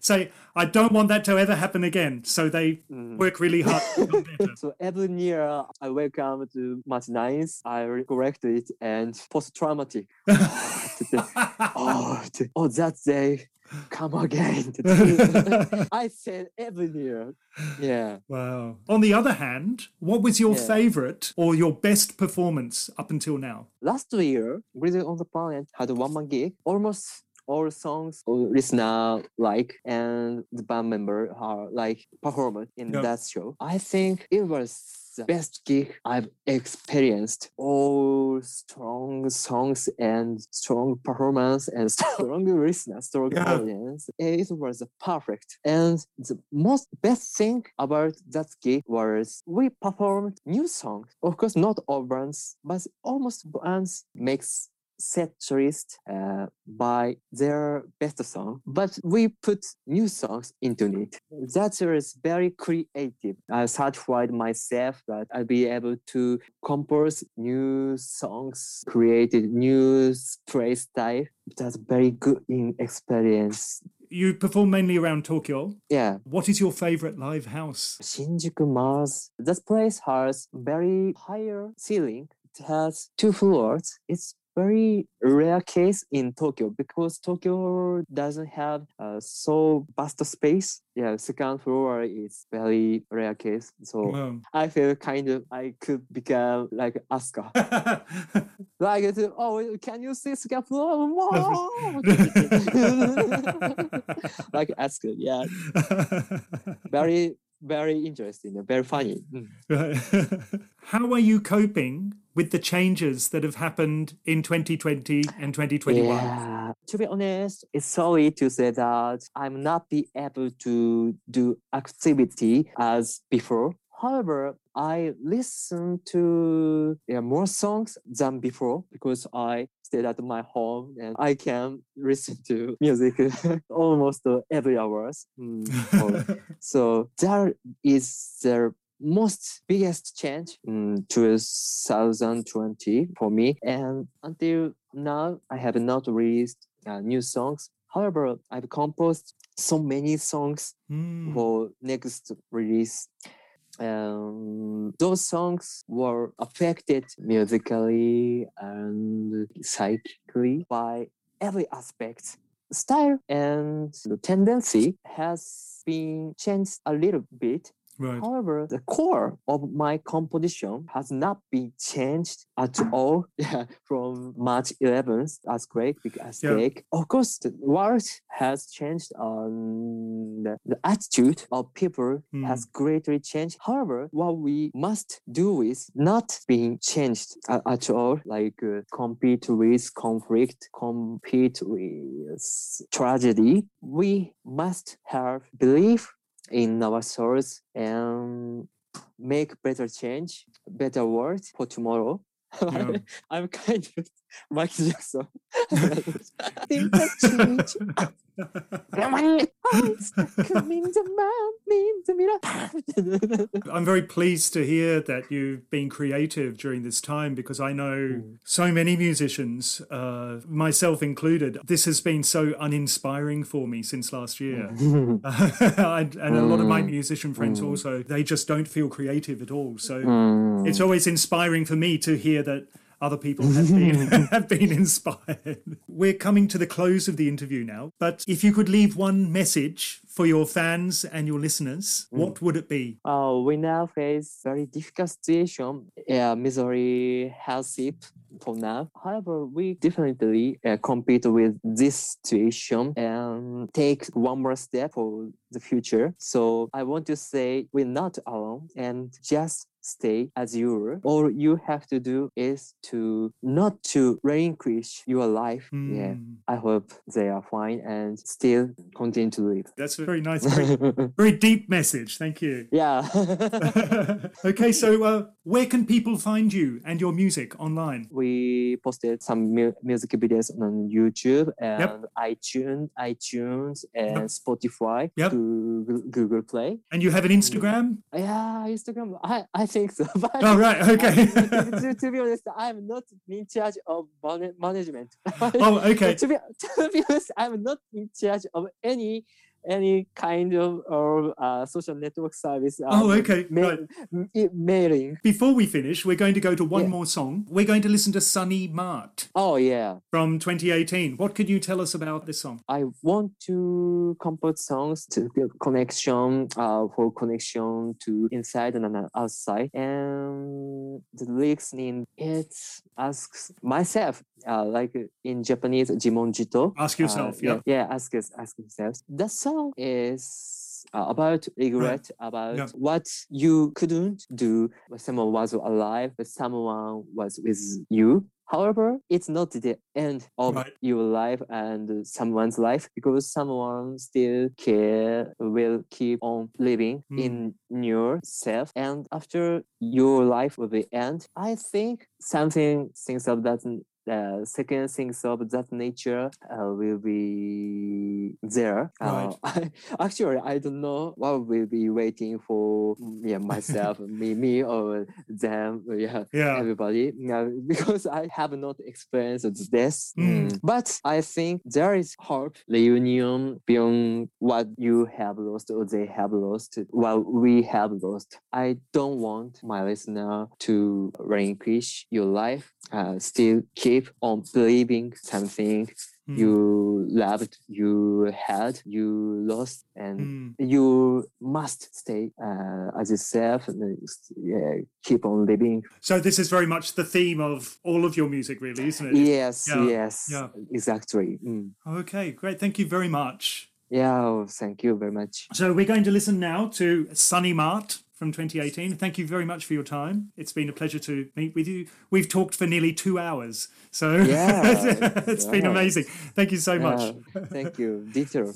say, I don't want that to ever happen again. So they Mm. work really hard to become better. So every year I welcome to Match Nines, I correct it and post traumatic. oh, oh, that day, come again. I said every year. Yeah. Wow. On the other hand, what was your Yeah. favorite or your best performance up until now? Last year, Grizzly on the Planet had a one man gig. Almost all songs listener like and the band member are like performed in Yeah. that show. I think it was the best gig I've experienced. All strong songs and strong performance and strong listener, strong Yeah. audience. It was perfect. And the most best thing about that gig was we performed new songs. Of course, not all bands, but almost bands makes set list uh, by their best song, but we put new songs into it. That was very creative. I satisfied myself that I'll be able to compose new songs, created new play style. That's very good in experience. You perform mainly around Tokyo. Yeah. What is your favorite live house? Shinjuku MARZ. This place has very higher ceiling. It has two floors. It's very rare case in Tokyo because Tokyo doesn't have uh, so vast space. Yeah, second floor is very rare case. So Wow. I feel kind of I could become like Asuka. like oh, can you see second floor like Asuka, yeah, very very interesting, very funny. Mm. Right. How are you coping with the changes that have happened in 2020 and 2021? Yeah. To be honest, it's sorry to say that I'm not be able to do activity as before. However, I listen to yeah, more songs than before because I stayed at my home and I can listen to music almost every hours. Mm, so there is the most biggest change in 2020 for me. And until now, I have not released uh, new songs. However, I've composed so many songs Hmm. for next release. Um, those songs were affected musically and psychically by every aspect. Style and the tendency has been changed a little bit. Right. However, the core of my composition has not been changed at all yeah, from March 11th earthquake, big earthquake. Of course, the world has changed. Um, the, attitude of people Hmm. has greatly changed. However, what we must do is not being changed at, at all, like uh, compete with conflict, compete with tragedy. We must have belief in our souls and make better change, better world for tomorrow. Yeah. I'm kind of Michael Jackson. Think that change. I'm very pleased to hear that you've been creative during this time because I know so many musicians, uh, myself included. This has been so uninspiring for me since last year. and, and a lot of my musician friends also, they just don't feel creative at all. So it's always inspiring for me to hear that other people have been, have been inspired. We're coming to the close of the interview now, but if you could leave one message for your fans and your listeners, what would it be? Uh, we now face a very difficult situation. Yeah, misery, hardship for now. However, we definitely uh, compete with this situation and take one more step for the future. So I want to say we're not alone and just stay as you are. All you have to do is to not to relinquish your life. Yeah, Mm. I hope they are fine and still continue to live. That's a very nice, very, very deep message. Thank you. yeah. okay, so uh, where can people find you and your music online? we posted some mu- music videos on YouTube and iTunes, iTunes and Spotify, Yep. Google, Google Play. And you have an Instagram? Yeah, Instagram. I, I so. But Oh, right, okay. to, to be honest, I'm not in charge of man- management. Oh, okay. to be to be honest, I'm not in charge of any any kind of or uh, social network service. Oh, um, okay, ma- right. mailing. Before we finish, we're going to go to one Yeah. more song. We're going to listen to Sunny Mart Oh yeah. from 2018. What could you tell us about this song? I want to compose songs to connection, uh, for connection to inside and uh, outside. And the lyrics in it asks myself, uh, like in Japanese, jimonjito. Ask yourself, yeah. yeah. Yeah, ask, us- ask yourself. The is uh, about regret, about Yeah. what you couldn't do when someone was alive, but someone was with you. However, it's not the end of Right. your life and someone's life because someone still care will keep on living Mm. in yourself. And after your life will be end, I think something things of that uh, second things of that nature uh, will be there. Uh, actually, I don't know what will be waiting for mm, yeah myself, me, me or them. Yeah, Yeah. everybody. Yeah, because I have not experienced this. Mm. Mm. But I think there is hope, reunion beyond what you have lost or they have lost, what we have lost. I don't want my listener to relinquish your life. Uh, still keep on believing something Mm. you loved, you had, you lost, and Mm. you must stay uh, as yourself and uh, yeah, keep on living. So this is very much the theme of all of your music, really, isn't it? Yes, Yeah, yes, yeah. exactly. Mm. Okay, great. Thank you very much. Yeah, oh, thank you very much. So we're going to listen now to Sunny Mart from 2018. Thank you very much for your time. It's been a pleasure to meet with you. We've talked for nearly two hours, so Yeah, it's been amazing. Thank you so much. Yeah, thank you. Ditto.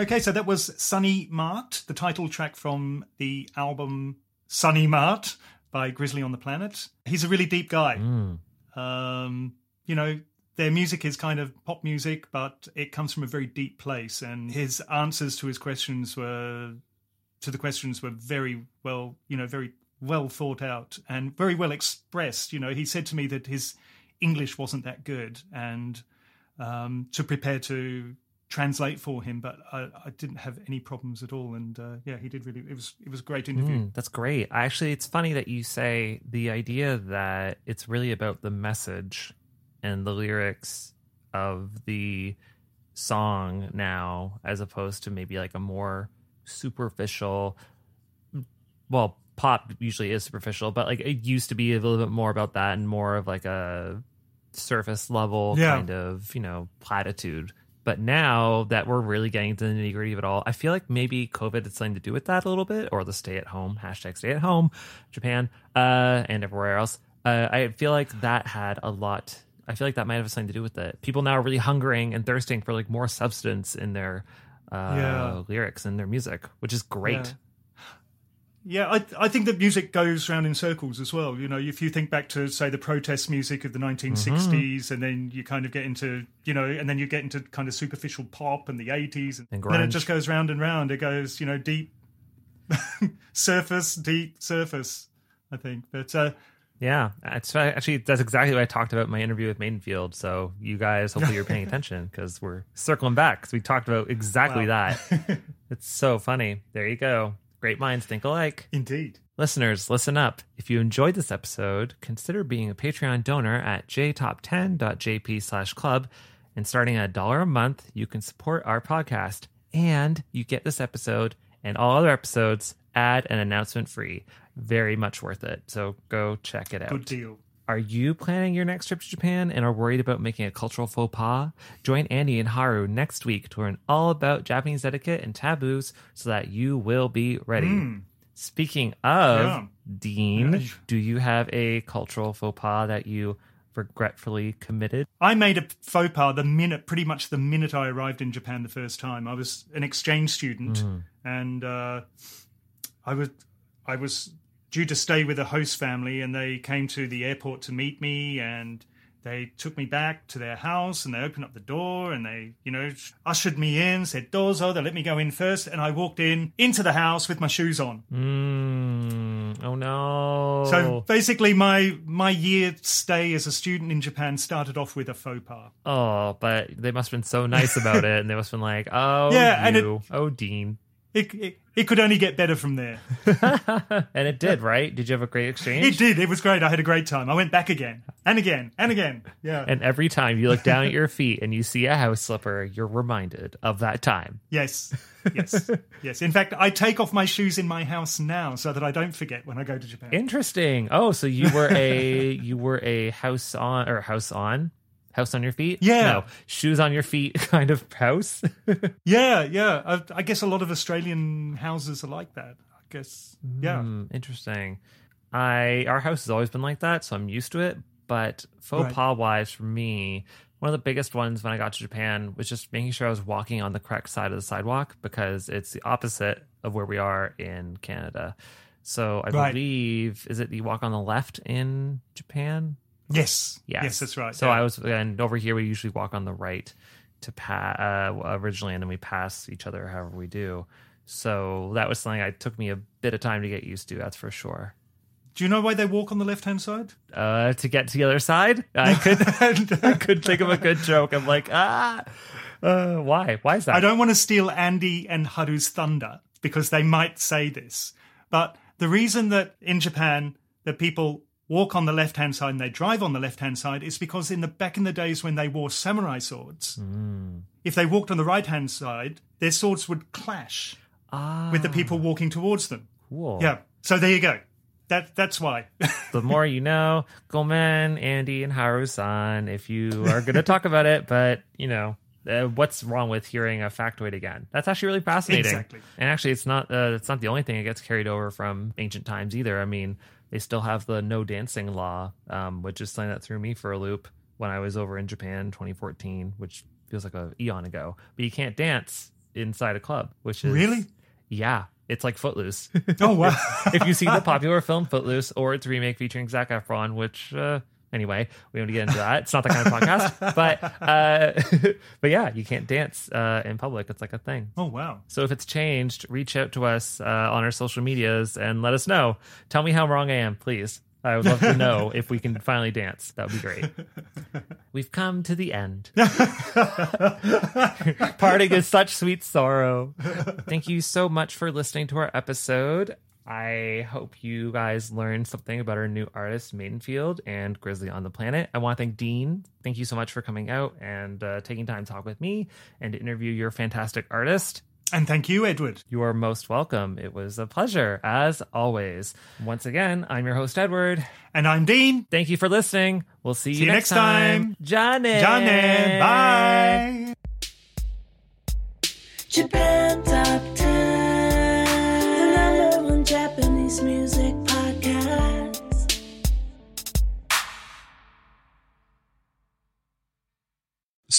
Okay, so that was Sunny Mart, the title track from the album Sunny Mart by Grizzly on the Planet. He's a really deep guy. Um, you know, their music is kind of pop music, but it comes from a very deep place. And his answers to his questions were, to the questions were very well, you know, very well thought out and very well expressed. You know, he said to me that his English wasn't that good and um, to prepare to translate for him, but I, I didn't have any problems at all. And uh, yeah, he did really. It was it was a great interview. Mm, that's great. Actually, it's funny that you say the idea that it's really about the message and the lyrics of the song now, as opposed to maybe like a more superficial. Well, pop usually is superficial, but like it used to be a little bit more about that and more of like a surface level Yeah. kind of you know platitude. But now that we're really getting to the nitty gritty of it all, I feel like maybe COVID had something to do with that a little bit, or the stay at home hashtag stay at home, Japan, uh, and everywhere else. Uh, I feel like that had a lot. I feel like that might have something to do with it. People now are really hungering and thirsting for like more substance in their uh, Yeah. lyrics and their music, which is great. Yeah. Yeah, I I think that music goes round in circles as well. You know, if you think back to say the protest music of the 1960s, and then you kind of get into you know, and then you get into kind of superficial pop in the 80s, and, And then it just goes round and round. It goes you know deep surface, deep surface. I think, but uh, Yeah, it's actually that's exactly what I talked about in my interview with Maydenfield. So you guys, hopefully, you're paying attention because we're circling back because we talked about exactly Wow. that. it's so funny. There you go. Great minds think alike. indeed, Listeners, listen up. If you enjoyed this episode, consider being a Patreon donor at jtop10.jp slash club. And starting at a dollar a month, you can support our podcast. And you get this episode and all other episodes ad and announcement free. Very much worth it. So go check it out. good deal. Are you planning your next trip to Japan and are worried about making a cultural faux pas? Join Andy and Haru next week to learn all about Japanese etiquette and taboos so that you will be ready. Speaking of Yeah. Dean, Yeah. do you have a cultural faux pas that you regretfully committed? I made a faux pas the minute, pretty much the minute I arrived in Japan the first time. I was an exchange student, and uh, I was I was due to stay with a host family, and they came to the airport to meet me, and they took me back to their house, and they opened up the door, and they you know ushered me in, said dozo, they let me go in first, and I walked in into the house with my shoes on. Mm, oh no. So basically, my my year stay as a student in Japan started off with a faux pas. oh, but they must have been so nice about it, and they must have been like, "Oh, Yeah, and it- you, oh, Dean," It, it, it could only get better from there. and it did, right? Did you have a great exchange? It did. It was great. I had a great time. I went back again and again and again. Yeah. And every time you look down at your feet and you see a house slipper, you're reminded of that time. yes. Yes. yes. In fact, I take off my shoes in my house now so that I don't forget when I go to Japan. Interesting. Oh, so you were a you were a house on or house on house on your feet? Yeah. No, shoes on your feet kind of house. yeah. Yeah. I, I guess a lot of Australian houses are like that. I guess. Yeah. Hmm, interesting. I our house has always been like that, so I'm used to it. But faux Right. pas wise, for me, one of the biggest ones when I got to Japan was just making sure I was walking on the correct side of the sidewalk because it's the opposite of where we are in Canada. So I Right. believe is it you walk on the left in Japan? Yes. Yes. Yes, that's right. So yeah. I was, and over here we usually walk on the right to pass uh, originally, and then we pass each other however we do. So that was something I took me a bit of time to get used to. That's for sure. Do you know why they walk on the left hand side? Uh, to get to the other side, I could, I could think of a good joke. I'm like, ah, uh, why? Why is that? I don't want to steal Andy and Haru's thunder because they might say this, but the reason that in Japan that people walk on the left hand side and they drive on the left hand side is because in the back in the days when they wore samurai swords, if they walked on the right hand side, their swords would clash with the people walking towards them. Cool. Yeah. So there you go. That that's why. the more you know, Gomen, Andy, and Haru-san. If you are going to talk about it, but you know, uh, what's wrong with hearing a factoid again? That's actually really fascinating. Exactly. And actually, it's not uh, it's not the only thing that gets carried over from ancient times either. I mean, they still have the no dancing law, um, which is something that threw me for a loop when I was over in Japan 2014, which feels like a eon ago. But you can't dance inside a club, which is Really? yeah, it's like Footloose. Oh wow! if you see the popular film Footloose or its remake featuring Zac Efron, which uh, anyway, we don't get into that. It's not that kind of podcast, but uh, but yeah, you can't dance uh, in public. It's like a thing. oh wow! So if it's changed, reach out to us uh, on our social medias and let us know. Tell me how wrong I am, please. I would love to know if we can finally dance. That would be great. We've come to the end. Parting is such sweet sorrow. Thank you so much for listening to our episode. I hope you guys learned something about our new artist, Maydenfield and Grizzly on the Planet. I want to thank Dean. Thank you so much for coming out and uh, taking time to talk with me and to interview your fantastic artist. And thank you, Edward. You are most welcome. It was a pleasure, as always. Once again, I'm your host, Edward. And I'm Dean. Thank you for listening. We'll see you, See you next time. Johnny. Johnny, bye. Japan